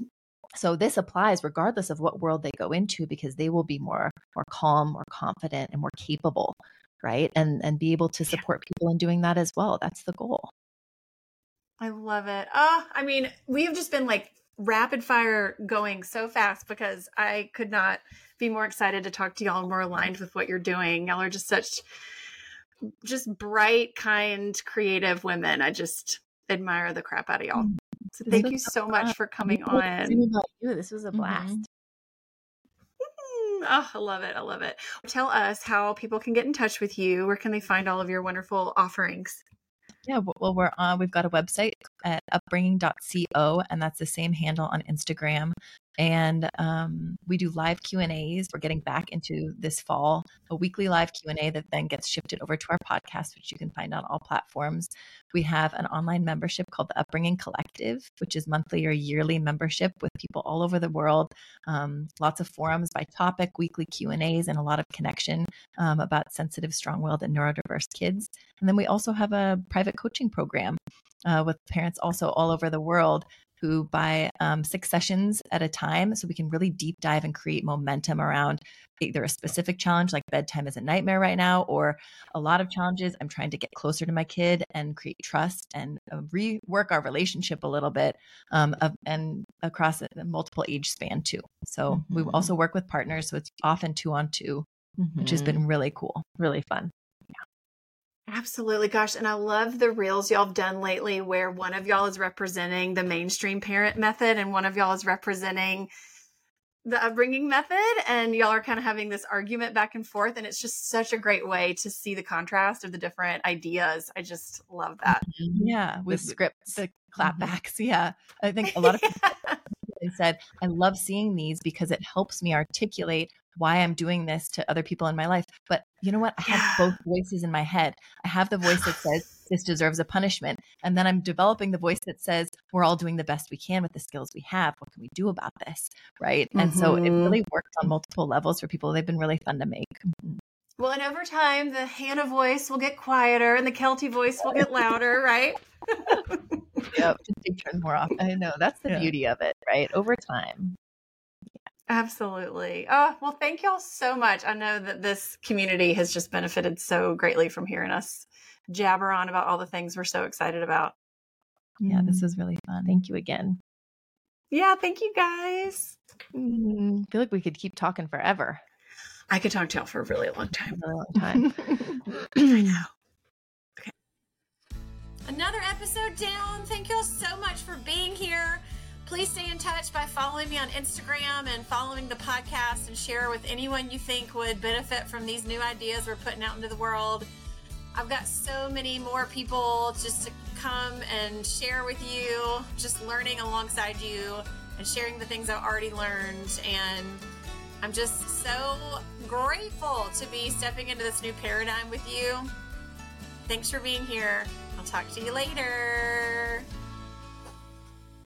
so this applies regardless of what world they go into because they will be more more calm more confident and more capable right? And and be able to support people in doing that as well. That's the goal. I love it. Uh i mean we've just been like rapid fire going so fast because i could not be more excited to talk to y'all more aligned with what you're doing. Y'all are just such just bright kind creative women. I just admire the crap out of y'all. Mm. So thank you so much for coming on. This was a mm-hmm. blast. Mm-hmm. Oh, I love it. I love it. Tell us how people can get in touch with you. Where can they find all of your wonderful offerings? Yeah, well, we're on, we've got a website at upbringing.co, and that's the same handle on Instagram. And um, we do live q and a's. We're getting back into this fall a weekly live q&a that then gets shifted over to our podcast which you can find on all platforms. We have an online membership called the upbringing collective which is monthly or yearly membership with people all over the world. Um, lots of forums by topic weekly q and a's and a lot of connection um, about sensitive strong-willed and neurodiverse kids. And then we also have a private coaching program uh, with parents also all over the world who buy um, six sessions at a time so we can really deep dive and create momentum around either a specific challenge like bedtime is a nightmare right now or a lot of challenges i'm trying to get closer to my kid and create trust and uh, rework our relationship a little bit um, of, and across a, multiple age span too so mm-hmm. we also work with partners so it's often two on 2 mm-hmm. which has been mm-hmm. really cool really fun Absolutely. Gosh. And I love the reels y'all have done lately where one of y'all is representing the mainstream parent method and one of y'all is representing the upbringing method. And y'all are kind of having this argument back and forth. And it's just such a great way to see the contrast of the different ideas. I just love that. Mm-hmm. Yeah. With the scripts, the clapbacks. Mm-hmm. Yeah. I think a lot of people <laughs> said, I love seeing these because it helps me articulate why I'm doing this to other people in my life. But you know what? I have yeah. both voices in my head. I have the voice that says, <sighs> this deserves a punishment. And then I'm developing the voice that says, we're all doing the best we can with the skills we have. What can we do about this? Right. Mm-hmm. And so it mm-hmm. really works on multiple levels for people. They've been really fun to make. Mm-hmm. Well, and over time, the Hannah voice will get quieter and the Kelty voice will get louder, right? <laughs> yep. Just take turns more often. I know. That's the yeah. beauty of it, right? Over time. Absolutely. Oh, well, thank y'all so much. I know that this community has just benefited so greatly from hearing us jabber on about all the things we're so excited about. Yeah, this was really fun. Thank you again. Yeah, thank you guys. Mm, I feel like we could keep talking forever. I could talk to y'all for a really long time. A really long time. <laughs> <clears throat> I know. Okay. Another episode down. Thank y'all so much for being here. Please stay in touch by following me on Instagram and following the podcast and share with anyone you think would benefit from these new ideas we're putting out into the world. I've got so many more people just to come and share with you, just learning alongside you and sharing the things I've already learned. And I'm just so grateful to be stepping into this new paradigm with you. Thanks for being here. I'll talk to you later.